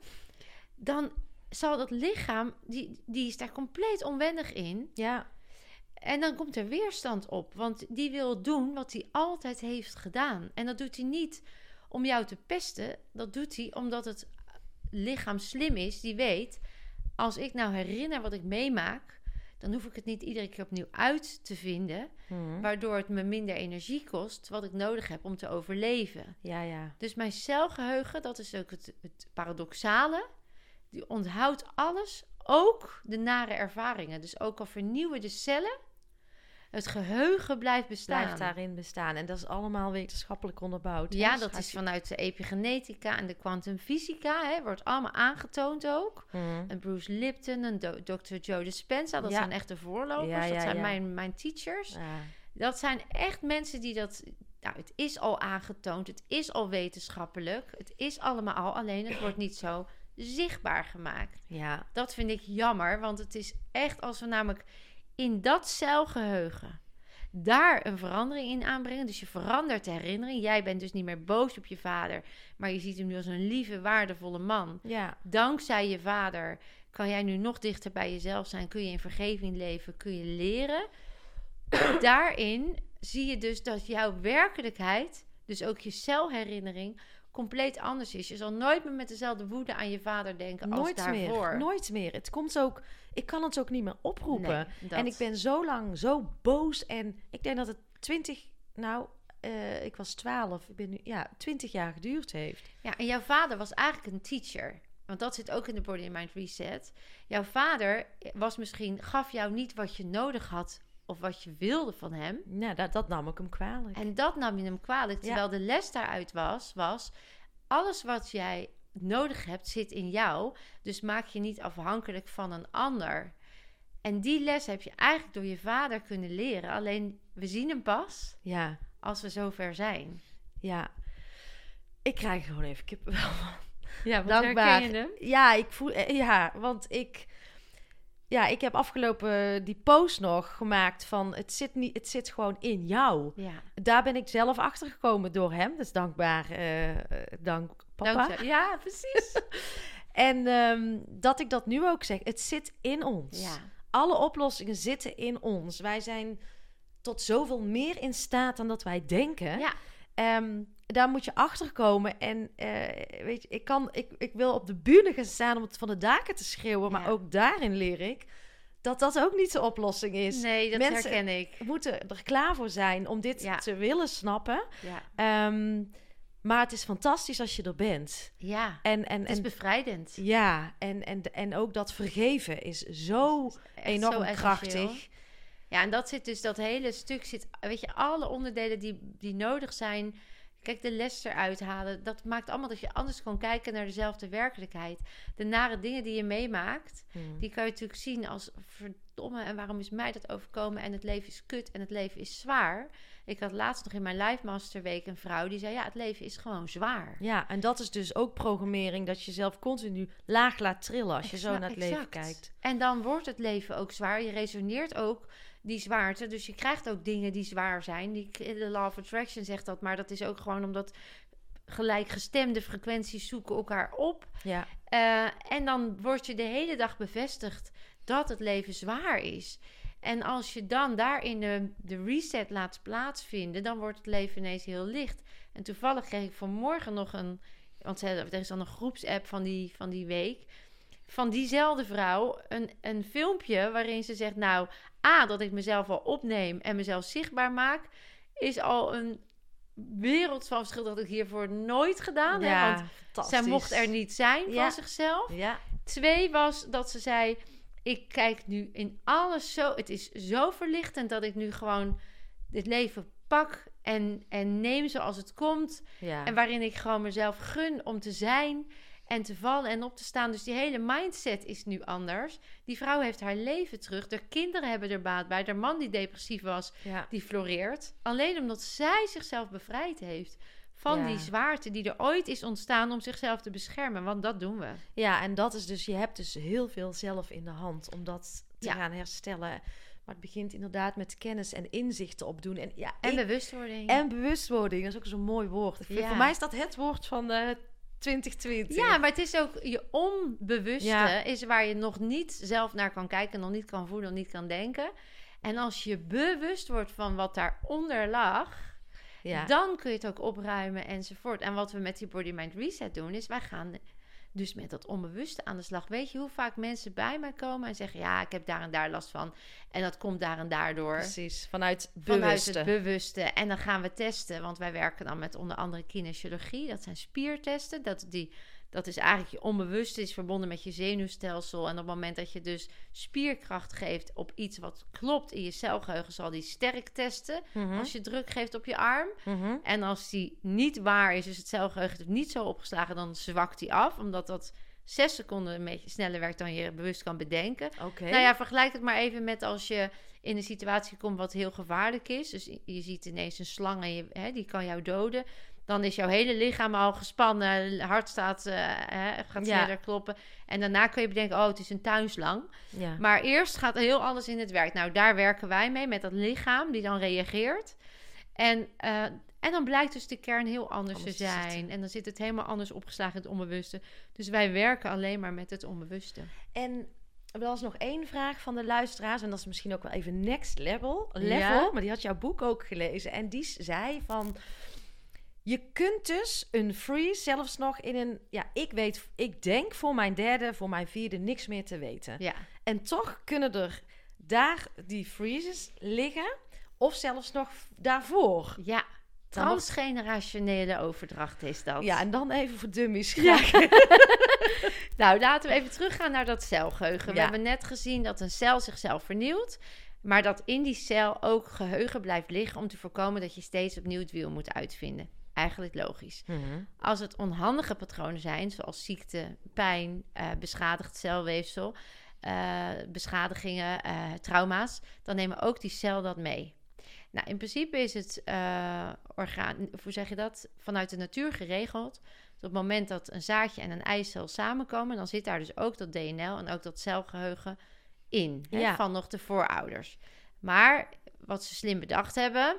Dan zal dat lichaam, die, die is daar compleet onwennig in. Ja. En dan komt er weerstand op, want die wil doen wat hij altijd heeft gedaan. En dat doet hij niet om jou te pesten, dat doet hij omdat het lichaam slim is, die weet, als ik nou herinner wat ik meemaak, dan hoef ik het niet iedere keer opnieuw uit te vinden, mhm. waardoor het me minder energie kost wat ik nodig heb om te overleven. Ja, ja. Dus mijn celgeheugen, dat is ook het, het paradoxale, die onthoudt alles, ook de nare ervaringen. Dus ook al vernieuwen de cellen, het geheugen blijft bestaan. Blijft daarin bestaan. En dat is allemaal wetenschappelijk onderbouwd. Ja, dat is vanuit de epigenetica en de kwantumfysica. Wordt allemaal aangetoond ook. Mm. En Bruce Lipton en Dr. Joe Dispenza. Dat zijn echt de voorlopers. dat zijn Mijn, mijn teachers. Dat zijn echt mensen die dat... Nou, het is al aangetoond. Het is al wetenschappelijk. Het is allemaal al. Alleen het wordt niet zo zichtbaar gemaakt. Ja. Dat vind ik jammer. Want het is echt als we namelijk in dat celgeheugen daar een verandering in aanbrengen. Dus je verandert de herinnering. Jij bent dus niet meer boos op je vader, maar je ziet hem nu als een lieve, waardevolle man. Ja. Dankzij je vader kan jij nu nog dichter bij jezelf zijn. Kun je in vergeving leven, kun je leren. Daarin zie je dus dat jouw werkelijkheid, dus ook je celherinnering, compleet anders is. Je zal nooit meer met dezelfde woede aan je vader denken nooit als daarvoor. Meer, nooit meer. Het komt ook... Ik kan het ook niet meer oproepen. En ik ben zo lang zo boos. En ik denk dat het twintig... Nou, uh, ik was twaalf. Ik ben nu... Ja, twintig jaar geduurd heeft. Ja, en jouw vader was eigenlijk een teacher. Want dat zit ook in de Body and Mind Reset. Jouw vader was misschien... Gaf jou niet wat je nodig had of wat je wilde van hem. Nou, dat, dat nam ik hem kwalijk. En dat nam je hem kwalijk. Terwijl de les daaruit was, was... alles wat jij nodig hebt, zit in jou. Dus maak je niet afhankelijk van een ander. En die les heb je eigenlijk door je vader kunnen leren. Alleen we zien hem pas ja. als we zover zijn. Ja, ik krijg gewoon even kippenvel Ja, dankbaar. Ja, ik voel, eh, ja, want ik ja, ik heb afgelopen die post nog gemaakt van het zit, niet, het zit gewoon in jou. Ja. Daar ben ik zelf achter gekomen door hem. Dus dankbaar, uh, dank papa. Ja, precies. en um, dat ik dat nu ook zeg, het zit in ons. Ja. Alle oplossingen zitten in ons. Wij zijn tot zoveel meer in staat dan dat wij denken. Ja. Um, daar moet je achter komen. En uh, weet je, ik, kan, ik, ik wil op de bühne gaan staan om het van de daken te schreeuwen. Maar ook daarin leer ik dat dat ook niet de oplossing is. Nee, dat Mensen herken ik. moeten er klaar voor zijn om dit te willen snappen. Ja. Um, maar het is fantastisch als je er bent. Ja, en, en, het is bevrijdend. Ja, en, en, en ook dat vergeven is zo enorm zo krachtig. Ja, en dat zit dus, dat hele stuk zit, weet je, alle onderdelen die, die nodig zijn Kijk, de les eruit halen, dat maakt allemaal dat je anders kan kijken naar dezelfde werkelijkheid. De nare dingen die je meemaakt, hmm. die kan je natuurlijk zien als verdomme en waarom is mij dat overkomen en het leven is kut en het leven is zwaar. Ik had laatst nog in mijn Life Master Week een vrouw die zei: Ja, het leven is gewoon zwaar. Ja, en dat is dus ook programmering dat je zelf continu laag laat trillen als je zo naar het leven kijkt. En dan wordt het leven ook zwaar. Je resoneert ook die zwaarte. Dus je krijgt ook dingen die zwaar zijn. Die, de Law of Attraction zegt dat, maar dat is ook gewoon omdat gelijkgestemde frequenties zoeken elkaar op. Ja. Uh, en dan word je de hele dag bevestigd dat het leven zwaar is. En als je dan daarin de, de reset laat plaatsvinden, dan wordt het leven ineens heel licht. En toevallig kreeg ik vanmorgen nog een, want er is dan een groepsapp van die, van die week, van diezelfde vrouw een, een filmpje waarin ze zegt, nou, A, dat ik mezelf al opneem en mezelf zichtbaar maak, is al een wereld van verschil dat ik hiervoor nooit gedaan Ja, heb. Want zij mocht er niet zijn van Ja. zichzelf. Ja, Twee was dat ze zei: Ik kijk nu in alles zo. Het is zo verlichtend dat ik nu gewoon dit leven pak en, en neem zoals het komt. ja. En waarin ik gewoon mezelf gun om te zijn en te vallen en op te staan. Dus die hele mindset is nu anders. Die vrouw heeft haar leven terug. De kinderen hebben er baat bij. De man die depressief was, ja. die floreert. Alleen omdat zij zichzelf bevrijd heeft van Ja. die zwaarte die er ooit is ontstaan om zichzelf te beschermen. Want dat doen we. Ja, en dat is dus, je hebt dus heel veel zelf in de hand om dat te Ja. gaan herstellen. Maar het begint inderdaad met kennis en inzichten opdoen. En, ja, En ik- bewustwording. en bewustwording, dat is ook zo'n mooi woord. Ja. Voor mij is dat het woord van eh 2020. Ja, maar het is ook je onbewuste Ja. is waar je nog niet zelf naar kan kijken, nog niet kan voelen, nog niet kan denken. En als je bewust wordt van wat daaronder lag, ja. dan kun je het ook opruimen enzovoort. En wat we met die Body Mind Reset doen, is wij gaan dus met dat onbewuste aan de slag. Weet je hoe vaak mensen bij mij komen en zeggen: Ja, ik heb daar en daar last van. En dat komt daar en daardoor. Precies, vanuit Vanuit bewuste. het bewuste. En dan gaan we testen, want wij werken dan met onder andere kinesiologie. Dat zijn spiertesten. Dat, die, dat is eigenlijk je onbewuste, is verbonden met je zenuwstelsel. En op het moment dat je dus spierkracht geeft op iets wat klopt in je celgeheugen, zal die sterk testen. Mhm, Als je druk geeft op je arm. mhm. En als die niet waar is, dus het celgeheugen heeft niet zo opgeslagen, dan zwakt die af. Omdat dat zes seconden een beetje sneller werkt dan je bewust kan bedenken. Nou ja, vergelijk het maar even met als je in een situatie komt wat heel gevaarlijk is. Dus je ziet ineens een slang en je, hè, die kan jou doden. Dan is jouw hele lichaam al gespannen, hart staat, eh, hè, gaat Ja. sneller kloppen. En daarna kun je bedenken, oh, het is een tuinslang. ja. Maar eerst gaat heel alles in het werk. Nou, daar werken wij mee, met dat lichaam die dan reageert. En, eh, en dan blijkt dus de kern heel anders, Anders te zijn. En dan zit het helemaal anders opgeslagen in het onbewuste. Dus wij werken alleen maar met het onbewuste. En er was nog één vraag van de luisteraars. En dat is misschien ook wel even next level. level Ja? Maar die had jouw boek ook gelezen. En die zei van... Je kunt dus een freeze zelfs nog in een... Ja, ik weet... Ik denk voor mijn derde, voor mijn vierde niks meer te weten. Ja, En toch kunnen er daar die freezes liggen. Of zelfs nog daarvoor. ja. Transgenerationele overdracht is dat. Ja, en dan even voor dummies Ja. Nou, laten we even teruggaan naar dat celgeheugen. We hebben net gezien dat een cel zichzelf vernieuwt. Maar dat in die cel ook geheugen blijft liggen om te voorkomen dat je steeds opnieuw het wiel moet uitvinden. Eigenlijk logisch. Mhm. Als het onhandige patronen zijn, zoals ziekte, pijn, eh, beschadigd celweefsel, eh, beschadigingen, eh, trauma's, dan nemen ook die cel dat mee. Nou, in principe is het orgaan, hoe zeg je dat, vanuit de natuur geregeld. Dus op het moment dat een zaadje en een eicel samenkomen, dan zit daar dus ook dat DNL en ook dat celgeheugen in, hè, Ja. van nog de voorouders. Maar wat ze slim bedacht hebben,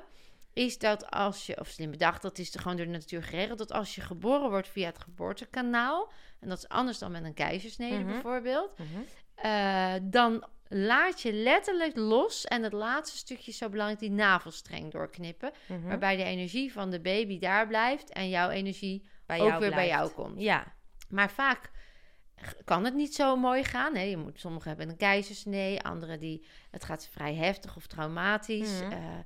is dat als je, of slim bedacht, dat is gewoon door de natuur geregeld, dat als je geboren wordt via het geboortekanaal, en dat is anders dan met een keizersnede Mhm. bijvoorbeeld, Mhm. eh, dan laat je letterlijk los en het laatste stukje is zo belangrijk, die navelstreng doorknippen, Mhm. waarbij de energie van de baby daar blijft en jouw energie bij ook jou weer bij jou komt. Ja. Maar vaak kan het niet zo mooi gaan. Hè? Je moet, sommigen hebben een keizersnee, anderen die het gaat vrij heftig of traumatisch. Eh,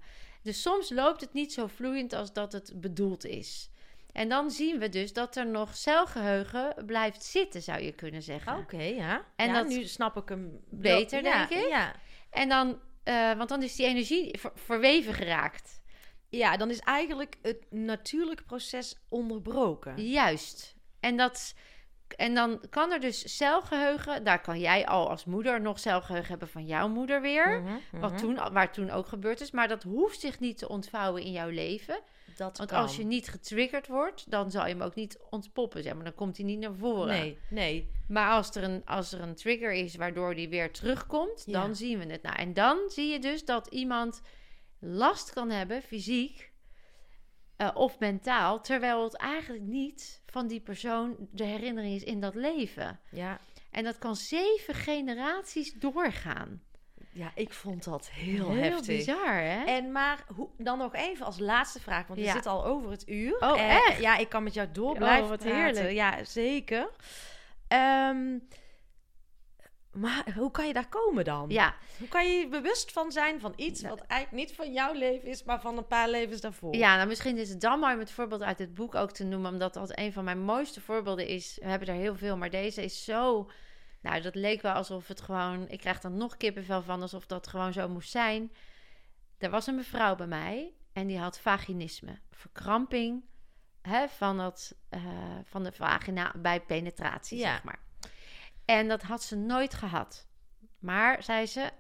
dus soms loopt het niet zo vloeiend als dat het bedoeld is. En dan zien we dus dat er nog celgeheugen blijft zitten, zou je kunnen zeggen. Oké, ja. En Ja, dat- nu snap ik hem Beter, ja, denk ik. Ja. En dan, eh, want dan is die energie ver- verweven geraakt. ja, dan is eigenlijk het natuurlijke proces onderbroken. Juist. En, dat, en dan kan er dus celgeheugen, daar kan jij al als moeder nog celgeheugen hebben van jouw moeder weer. Mhm, Wat mhm. toen, waar toen ook gebeurd is. Maar dat hoeft zich niet te ontvouwen in jouw leven. Dat Want kan. als je niet getriggerd wordt, dan zal je hem ook niet ontpoppen. Zeg maar. Dan komt hij niet naar voren. Nee, nee. Maar als er, een, als er een trigger is waardoor die weer terugkomt, Ja. dan zien we het. Nou, en dan zie je dus dat iemand last kan hebben, fysiek eh, of mentaal, terwijl het eigenlijk niet van die persoon de herinnering is in dat leven. Ja, En dat kan zeven generaties doorgaan. Ja, ik vond dat heel, Heel heftig. bizar, hè? En maar hoe, dan nog even als laatste vraag, want we Ja. zitten al over het uur. Oh, Eh, echt? Ja, ik kan met jou door Oh, blijven wat praten. heerlijk. Ja, zeker. Ehm, maar hoe kan je daar komen dan? ja, Hoe kan je bewust van zijn van iets wat eigenlijk niet van jouw leven is, maar van een paar levens daarvoor? ja, nou misschien is het dan mooi om het voorbeeld uit het boek ook te noemen, omdat dat een van mijn mooiste voorbeelden is. We hebben er heel veel, maar deze is zo... Nou, dat leek wel alsof het gewoon... Ik krijg er nog kippenvel van, alsof dat gewoon zo moest zijn. Er was een mevrouw bij mij en die had vaginisme. Verkramping hè, van, het, eh, van de vagina bij penetratie, Ja. zeg maar. En dat had ze nooit gehad. Maar, zei ze,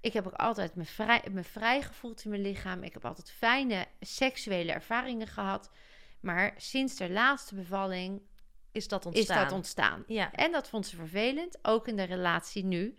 ik heb ook altijd me vrij, me vrij gevoeld in mijn lichaam. Ik heb altijd fijne seksuele ervaringen gehad. Maar sinds de laatste bevalling Is dat ontstaan? is dat ontstaan. Ja. En dat vond ze vervelend, ook in de relatie nu.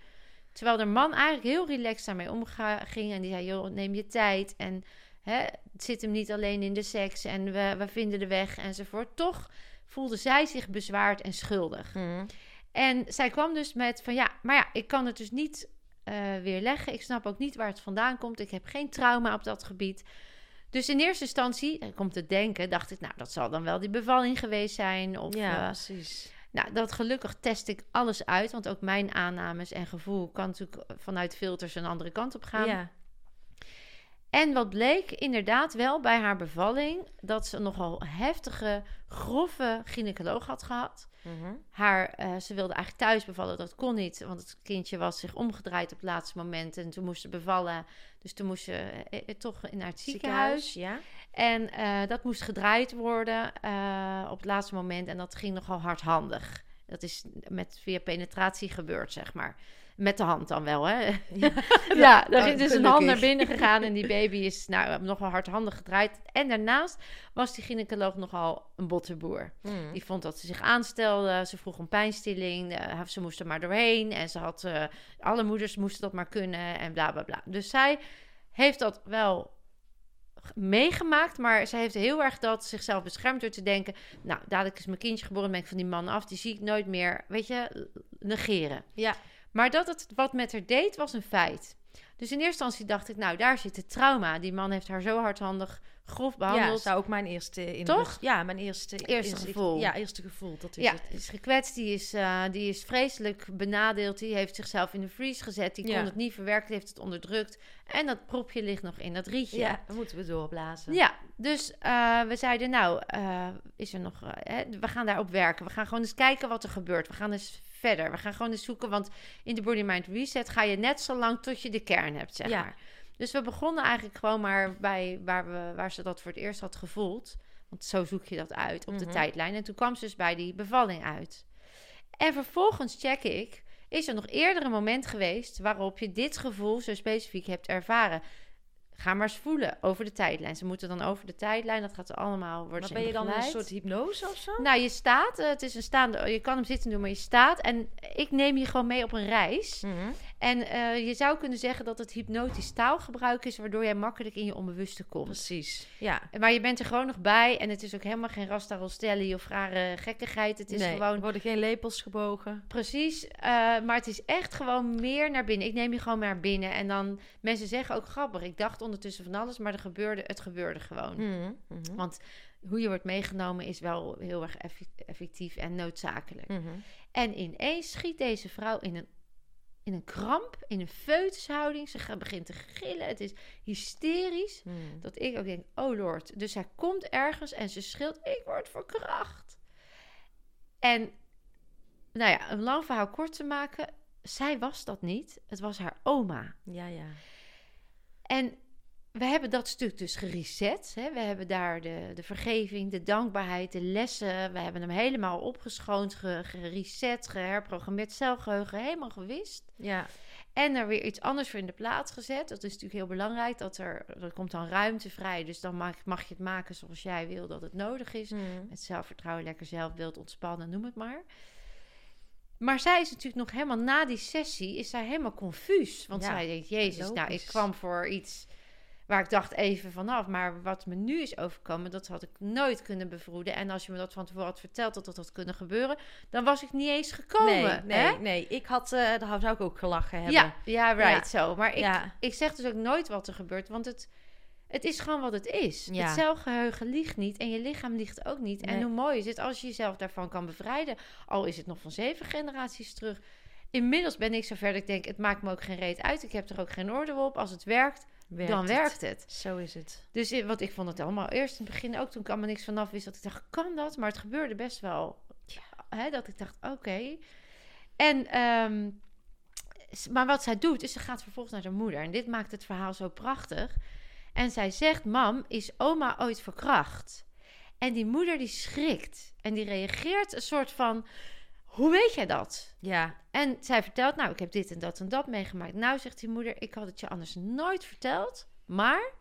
Terwijl de man eigenlijk heel relaxed daarmee omging. En die zei, joh, neem je tijd. En hè, het zit hem niet alleen in de seks. En we, we vinden de weg enzovoort. Toch voelde zij zich bezwaard en schuldig. Mhm. En zij kwam dus met van, ja, maar ja, ik kan het dus niet eh weer leggen. Ik snap ook niet waar het vandaan komt. Ik heb geen trauma op dat gebied. Dus in eerste instantie, ik kom te denken, dacht ik, nou, dat zal dan wel die bevalling geweest zijn. Of, ja, eh, precies. nou, dat gelukkig test ik alles uit. Want ook mijn aannames en gevoel kan natuurlijk vanuit filters een andere kant op gaan. Ja. En wat bleek inderdaad wel bij haar bevalling... dat ze nogal heftige, grove gynaecoloog had gehad. Mhm. Haar, eh, ze wilde eigenlijk thuis bevallen, dat kon niet. Want het kindje was zich omgedraaid op het laatste moment. En toen moest ze bevallen. Dus toen moest ze eh, eh, toch naar het ziekenhuis. Ja. En dat moest gedraaid worden op het laatste moment. En dat ging nogal hardhandig. Dat is met via penetratie gebeurd, zeg maar. Met de hand dan wel, hè? Ja. ja, daar is dus een hand naar binnen gegaan. En die baby is nou, nogal hardhandig gedraaid. En daarnaast was die gynaecoloog nogal een botterboer. Mhm. Die vond dat ze zich aanstelde. Ze vroeg om pijnstilling. eh, ze moest er maar doorheen. En ze had... eh, alle moeders moesten dat maar kunnen. En bla, bla, bla. Dus zij heeft dat wel meegemaakt. Maar zij heeft heel erg dat zichzelf beschermd door te denken... Nou, dadelijk is mijn kindje geboren. Ben ik van die man af. Die zie ik nooit meer, weet je, negeren. Ja. Maar dat het wat met haar deed, was een feit. Dus in eerste instantie dacht ik... Nou, daar zit het trauma. Die man heeft haar zo hardhandig grof Ja, behandeld. zou ook mijn eerste indruk- Toch? Ja, mijn eerste Eerste gevoel. Ja, eerste gevoel. Dat is Ja, het. is gekwetst, die is, eh, die is vreselijk benadeeld. Die heeft zichzelf in de freeze gezet. Die Ja. kon het niet verwerken, die heeft het onderdrukt. En dat propje ligt nog in dat rietje. Ja, moeten we doorblazen. Ja, dus eh, we zeiden nou, eh, is er nog, hè, we gaan daarop werken. We gaan gewoon eens kijken wat er gebeurt. We gaan eens verder. We gaan gewoon eens zoeken, want in de Body Mind Reset ga je net zo lang tot je de kern hebt, zeg Ja. maar. Dus we begonnen eigenlijk gewoon maar bij waar, we, waar ze dat voor het eerst had gevoeld. Want zo zoek je dat uit op de Mhm. tijdlijn. En toen kwam ze dus bij die bevalling uit. En vervolgens check ik, is er nog eerder een moment geweest waarop je dit gevoel zo specifiek hebt ervaren? Ga maar eens voelen over de tijdlijn. Ze moeten dan over de tijdlijn, dat gaat allemaal worden Maar ben je dan een soort hypnose of zo? Nou, je staat, eh, het is een staande, je kan hem zitten doen, maar je staat. En ik neem je gewoon mee op een reis. Mhm. En eh, je zou kunnen zeggen dat het hypnotisch taalgebruik is, waardoor jij makkelijk in je onbewuste komt. Precies. Ja. Maar je bent er gewoon nog bij en het is ook helemaal geen Rasta Rostelli of rare gekkigheid. Het is nee, gewoon er worden geen lepels gebogen. Precies, eh, maar het is echt gewoon meer naar binnen. Ik neem je gewoon naar binnen. En dan, mensen zeggen ook grappig. Ik dacht ondertussen van alles, maar er gebeurde, het gebeurde gewoon. Mhm. Mhm. Want hoe je wordt meegenomen is wel heel erg effe- effectief en noodzakelijk. Mhm. En ineens schiet deze vrouw in een, in een kramp, in een feutushouding. Ze gaat, begint te gillen. Het is hysterisch. Dat ik ook denk, oh lord. Dus zij komt ergens en ze schreeuwt, ik word verkracht. En, nou ja, een lang verhaal kort te maken. Zij was dat niet. Het was haar oma. Ja, ja. En we hebben dat stuk dus gereset. Hè? We hebben daar de, de vergeving, de dankbaarheid, de lessen. We hebben hem helemaal opgeschoond, ge- gereset, geherprogrammeerd, celgeheugen, helemaal gewist. Ja. En er weer iets anders voor in de plaats gezet. Dat is natuurlijk heel belangrijk. Dat er, er komt dan ruimte vrij. Dus dan mag, mag je het maken zoals jij wil dat het nodig is. Mhm. Met zelfvertrouwen, lekker zelfbeeld, ontspannen, noem het maar. Maar zij is natuurlijk nog helemaal na die sessie, is zij helemaal confuus. Want Ja, zij denkt, jezus, nou, ik kwam voor iets Waar ik dacht even vanaf. Maar wat me nu is overkomen, dat had ik nooit kunnen bevroeden. En als je me dat van tevoren had verteld dat dat had kunnen gebeuren, dan was ik niet eens gekomen. Nee, nee, nee. Ik had, uh, daar zou ik ook gelachen hebben. Ja, ja right, zo. Ja. Maar ik, Ja. ik zeg dus ook nooit wat er gebeurt, want het, het is gewoon wat het is. Ja. Het zelfgeheugen liegt niet en je lichaam liegt ook niet. En hoe mooi is het als je jezelf daarvan kan bevrijden, al is het nog van zeven generaties terug. Inmiddels ben ik zover dat ik denk, het maakt me ook geen reet uit. Ik heb er ook geen oordeel op. Als het werkt, Werkt dan het. werkt het. Zo is het. Dus want ik vond het allemaal eerst in het begin ook toen ik allemaal niks vanaf wist dat ik dacht kan dat, maar het gebeurde best wel. Hè, dat ik dacht oké. En ehm, maar wat zij doet is ze gaat vervolgens naar de moeder en dit maakt het verhaal zo prachtig. En zij zegt: "Mam, is oma ooit verkracht?" En die moeder die schrikt en die reageert een soort van hoe weet jij dat? Ja, En zij vertelt, nou, ik heb dit en dat en dat meegemaakt. Nou, zegt die moeder, ik had het je anders nooit verteld. Maar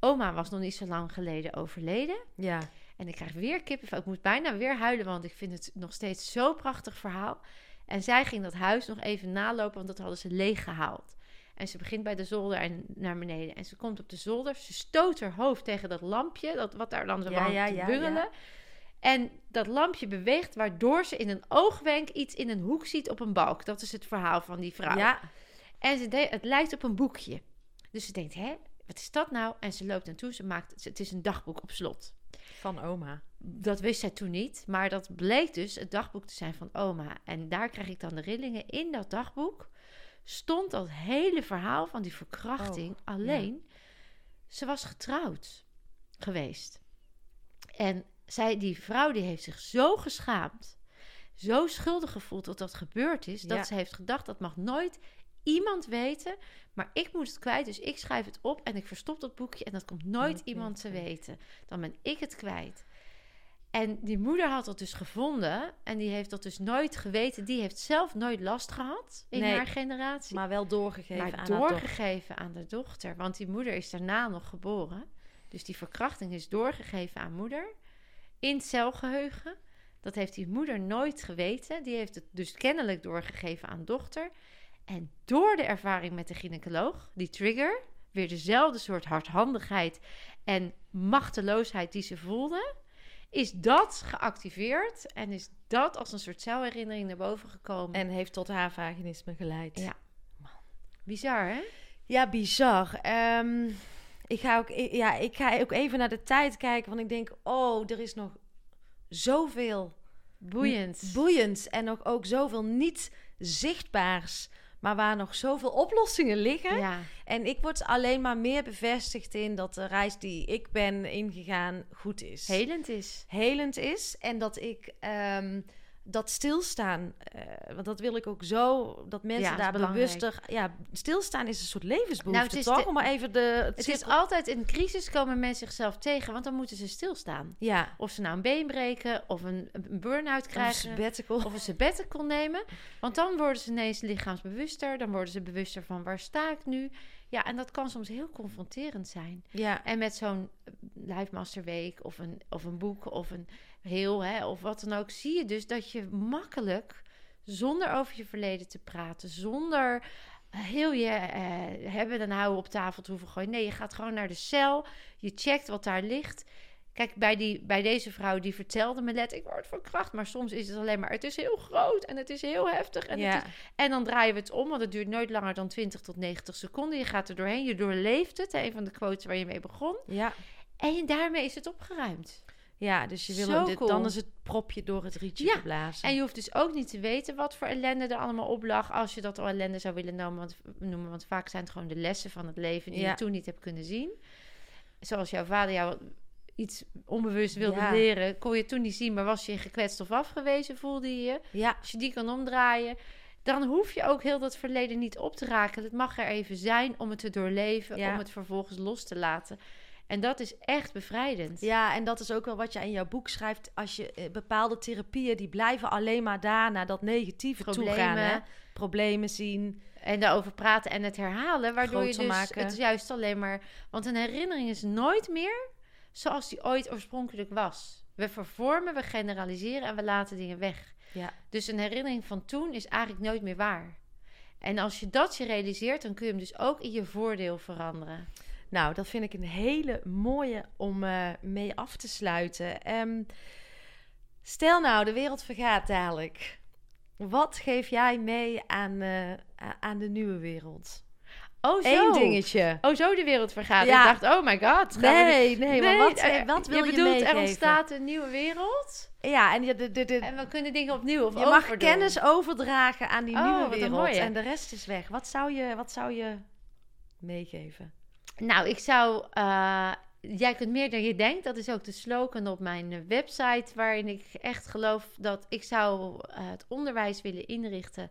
oma was nog niet zo lang geleden overleden. ja. En ik krijg weer kippenvel. Ik moet bijna weer huilen, want ik vind het nog steeds zo'n prachtig verhaal. En zij ging dat huis nog even nalopen, want dat hadden ze leeggehaald. En ze begint bij de zolder en naar beneden. En ze komt op de zolder. Ze stoot haar hoofd tegen dat lampje, dat, wat daar dan zo Ja, ja, te ja, bungelen. ja. En dat lampje beweegt, waardoor ze in een oogwenk iets in een hoek ziet op een balk. Dat is het verhaal van die vrouw. Ja, En ze de- het lijkt op een boekje. Dus ze denkt, hè, wat is dat nou? En ze loopt naartoe, ze maakt, het is een dagboek op slot. van oma. Dat wist zij toen niet, maar dat bleek dus het dagboek te zijn van oma. En daar krijg ik dan de rillingen. In dat dagboek stond dat hele verhaal van die verkrachting. Oh, Alleen, ze was getrouwd geweest. En zij, die vrouw die heeft zich zo geschaamd, zo schuldig gevoeld dat dat gebeurd is, dat Ja. ze heeft gedacht dat mag nooit iemand weten, maar ik moet het kwijt, dus ik schrijf het op en ik verstop dat boekje en dat komt nooit iemand te weten. Dan ben ik het kwijt. En die moeder had dat dus gevonden en die heeft dat dus nooit geweten. Die heeft zelf nooit last gehad in Nee, haar generatie Maar wel doorgegeven maar aan haar dochter. doorgegeven aan de dochter. Want die moeder is daarna nog geboren. Dus die verkrachting is doorgegeven aan moeder. In celgeheugen. Dat heeft die moeder nooit geweten. Die heeft het dus kennelijk doorgegeven aan dochter. En door de ervaring met de gynaecoloog, die trigger, weer dezelfde soort hardhandigheid en machteloosheid die ze voelde, is dat geactiveerd en is dat als een soort celherinnering naar boven gekomen. En heeft tot haar vaginisme geleid. Ja. Bizar, hè? Ja, bizar. Ehm, ik, ga ook, e- ja, ik ga ook even naar de tijd kijken. Want ik denk, oh, er is nog zoveel Boeiend. boeiends. En nog ook zoveel niet zichtbaars. Maar waar nog zoveel oplossingen liggen. ja. En ik word alleen maar meer bevestigd in dat de reis die ik ben ingegaan goed is. helend is. helend is. En dat ik ehm, dat stilstaan, eh, want dat wil ik ook zo, dat mensen Ja, daar bewuster... Ja, stilstaan is een soort levensbehoefte, Nou, het is toch? de- Om maar even de... Het, Het is altijd in crisis komen mensen zichzelf tegen, want dan moeten ze stilstaan. Ja, Of ze nou een been breken, of een, een burn-out een krijgen, sabbatical. of een sabbatical nemen. Want dan worden ze ineens lichaamsbewuster, dan worden ze bewuster van waar sta ik nu. Ja, en dat kan soms heel confronterend zijn. Ja, En met zo'n Live Master Week of een, of een boek of een heel, hè, of wat dan ook, zie je dus dat je makkelijk, zonder over je verleden te praten, zonder heel je eh, hebben en houden op tafel te hoeven gooien. Nee, je gaat gewoon naar de cel, je checkt wat daar ligt. Kijk, bij, die, bij deze vrouw die vertelde me let, ik word verkracht. Maar soms is het alleen maar, het is heel groot en het is heel heftig. En, het is, en dan draaien we het om, want het duurt nooit langer dan 20 tot 90 seconden. Je gaat er doorheen, je doorleeft het. Een van de quotes waar je mee begon. ja. En daarmee is het opgeruimd. Ja, dus je wil Zo hem dit, cool. dan is het propje door het rietje Ja, geblazen. En je hoeft dus ook niet te weten wat voor ellende er allemaal op lag. Als je dat al ellende zou willen noemen. Want, noemen, want vaak zijn het gewoon de lessen van het leven die Ja. je toen niet hebt kunnen zien. Zoals jouw vader jou iets onbewust wilde Ja. leren. Kon je toen niet zien, maar was je gekwetst of afgewezen, voelde je je. Ja, Als je die kan omdraaien, dan hoef je ook heel dat verleden niet op te raken. Het mag er even zijn om het te doorleven, om het vervolgens los te laten. En dat is echt bevrijdend. ja, en dat is ook wel wat je in jouw boek schrijft. Als je eh, bepaalde therapieën, die blijven alleen maar daar naar dat negatieve Problemen. toe gaan. Hè? Problemen zien. En daarover praten en het herhalen, waardoor je dus maken. het juist alleen maar... Want een herinnering is nooit meer zoals die ooit oorspronkelijk was. We vervormen, we generaliseren en we laten dingen weg. Ja. Dus een herinnering van toen is eigenlijk nooit meer waar. En als je dat je realiseert, dan kun je hem dus ook in je voordeel veranderen. Nou, dat vind ik een hele mooie om uh, mee af te sluiten. Um, stel nou, de wereld vergaat dadelijk. Wat geef jij mee aan, uh, aan de nieuwe wereld? Oh, zo. Eén dingetje. Oh, zo de wereld vergaat. Ja. Ik dacht, oh my god. Nee, we... nee, maar wat, uh, wat wil je, bedoelt, er ontstaat een nieuwe wereld? Ja, en, de, de, de, en we kunnen dingen opnieuw of Je mag kennis overdragen aan die oh, nieuwe wereld. En de rest is weg. Wat zou je, wat zou je meegeven? Nou, ik zou... Uh, jij kunt meer dan je denkt. Dat is ook de slogan op mijn website... waarin ik echt geloof dat ik zou uh, het onderwijs willen inrichten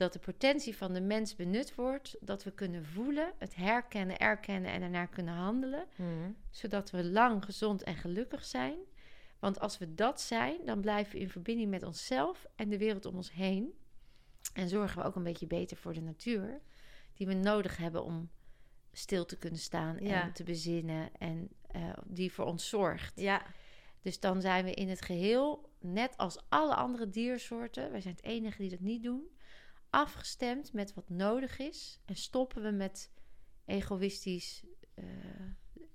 dat de potentie van de mens benut wordt, dat we kunnen voelen, het herkennen, erkennen en daarnaar kunnen handelen, mhm. zodat we lang gezond en gelukkig zijn. Want als we dat zijn, dan blijven we in verbinding met onszelf en de wereld om ons heen. En zorgen we ook een beetje beter voor de natuur, die we nodig hebben om stil te kunnen staan en te bezinnen en uh, die voor ons zorgt. Ja. Dus dan zijn we in het geheel, net als alle andere diersoorten, wij zijn het enige die dat niet doen, afgestemd met wat nodig is en stoppen we met egoïstisch uh,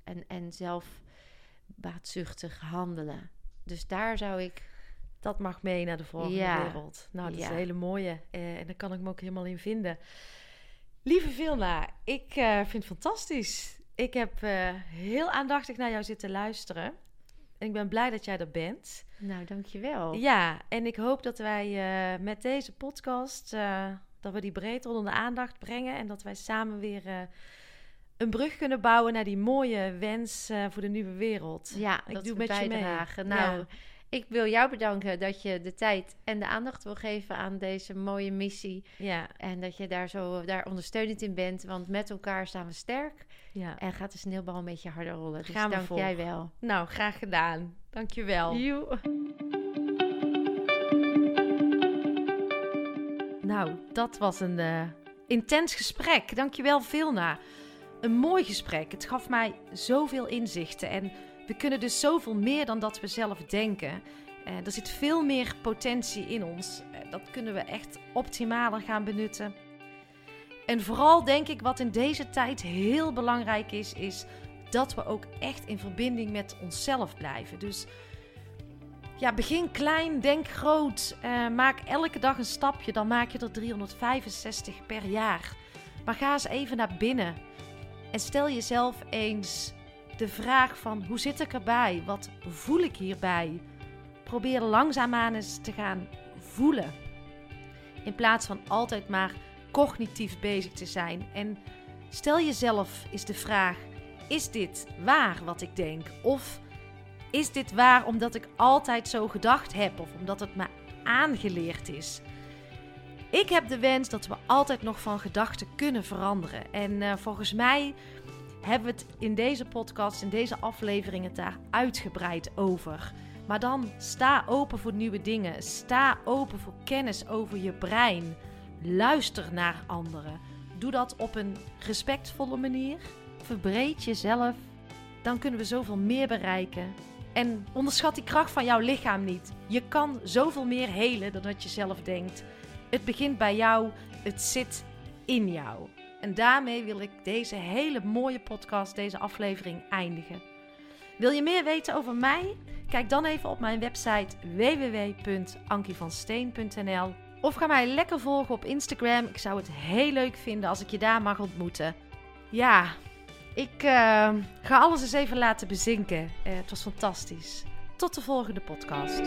en, en zelfbaatzuchtig handelen. Dus daar zou ik. Dat mag mee naar de volgende wereld. Nou, dat is een hele mooie. Uh, en daar kan ik me ook helemaal in vinden. Lieve Vilna, ik uh, vind het fantastisch. Ik heb heel aandachtig naar jou zitten luisteren. En ik ben blij dat jij er bent. Nou, dankjewel. Ja, en ik hoop dat wij uh, met deze podcast... Dat we die breed onder de aandacht brengen... en dat wij samen weer een brug kunnen bouwen... naar die mooie wens voor de nieuwe wereld. Ja, ik doe met je mee. Nou, ja. Ik wil jou bedanken dat je de tijd en de aandacht wil geven... aan deze mooie missie. Ja. En dat je daar zo daar ondersteunend in bent. Want met elkaar staan we sterk... Ja. En gaat de sneeuwbal een beetje harder rollen. Dus Gaan dank jij wel. Nou, graag gedaan. Dankjewel. Joe. Nou, dat was een uh, intens gesprek. Dankjewel, Vilna. Een mooi gesprek. Het gaf mij zoveel inzichten. En we kunnen dus zoveel meer dan dat we zelf denken. Uh, er zit veel meer potentie in ons. Uh, dat kunnen we echt optimaler gaan benutten. En vooral denk ik wat in deze tijd heel belangrijk is, is dat we ook echt in verbinding met onszelf blijven. Dus ja, begin klein, denk groot. Uh, maak elke dag een stapje, dan maak je er 365 per jaar. Maar ga eens even naar binnen en stel jezelf eens de vraag van hoe zit ik erbij? Wat voel ik hierbij? Probeer langzaamaan eens te gaan voelen. In plaats van altijd maar cognitief bezig te zijn. En stel jezelf is de vraag: is dit waar wat ik denk? Of is dit waar omdat ik altijd zo gedacht heb of omdat het me aangeleerd is? Ik heb de wens dat we altijd nog van gedachten kunnen veranderen. En uh, volgens mij hebben we het in deze podcast, in deze afleveringen daar uitgebreid over. Maar dan sta open voor nieuwe dingen. Sta open voor kennis over je brein. Luister naar anderen. Doe dat op een respectvolle manier. Verbreed jezelf. Dan kunnen we zoveel meer bereiken. En onderschat die kracht van jouw lichaam niet. Je kan zoveel meer helen dan dat je zelf denkt. Het begint bij jou. Het zit in jou. En daarmee wil ik deze hele mooie podcast, deze aflevering eindigen. Wil je meer weten over mij? Kijk dan even op mijn website www.ankievansteen.nl of ga mij lekker volgen op Instagram. Ik zou het heel leuk vinden als ik je daar mag ontmoeten. Ja, ik uh, ga alles eens even laten bezinken. Uh, het was fantastisch. Tot de volgende podcast.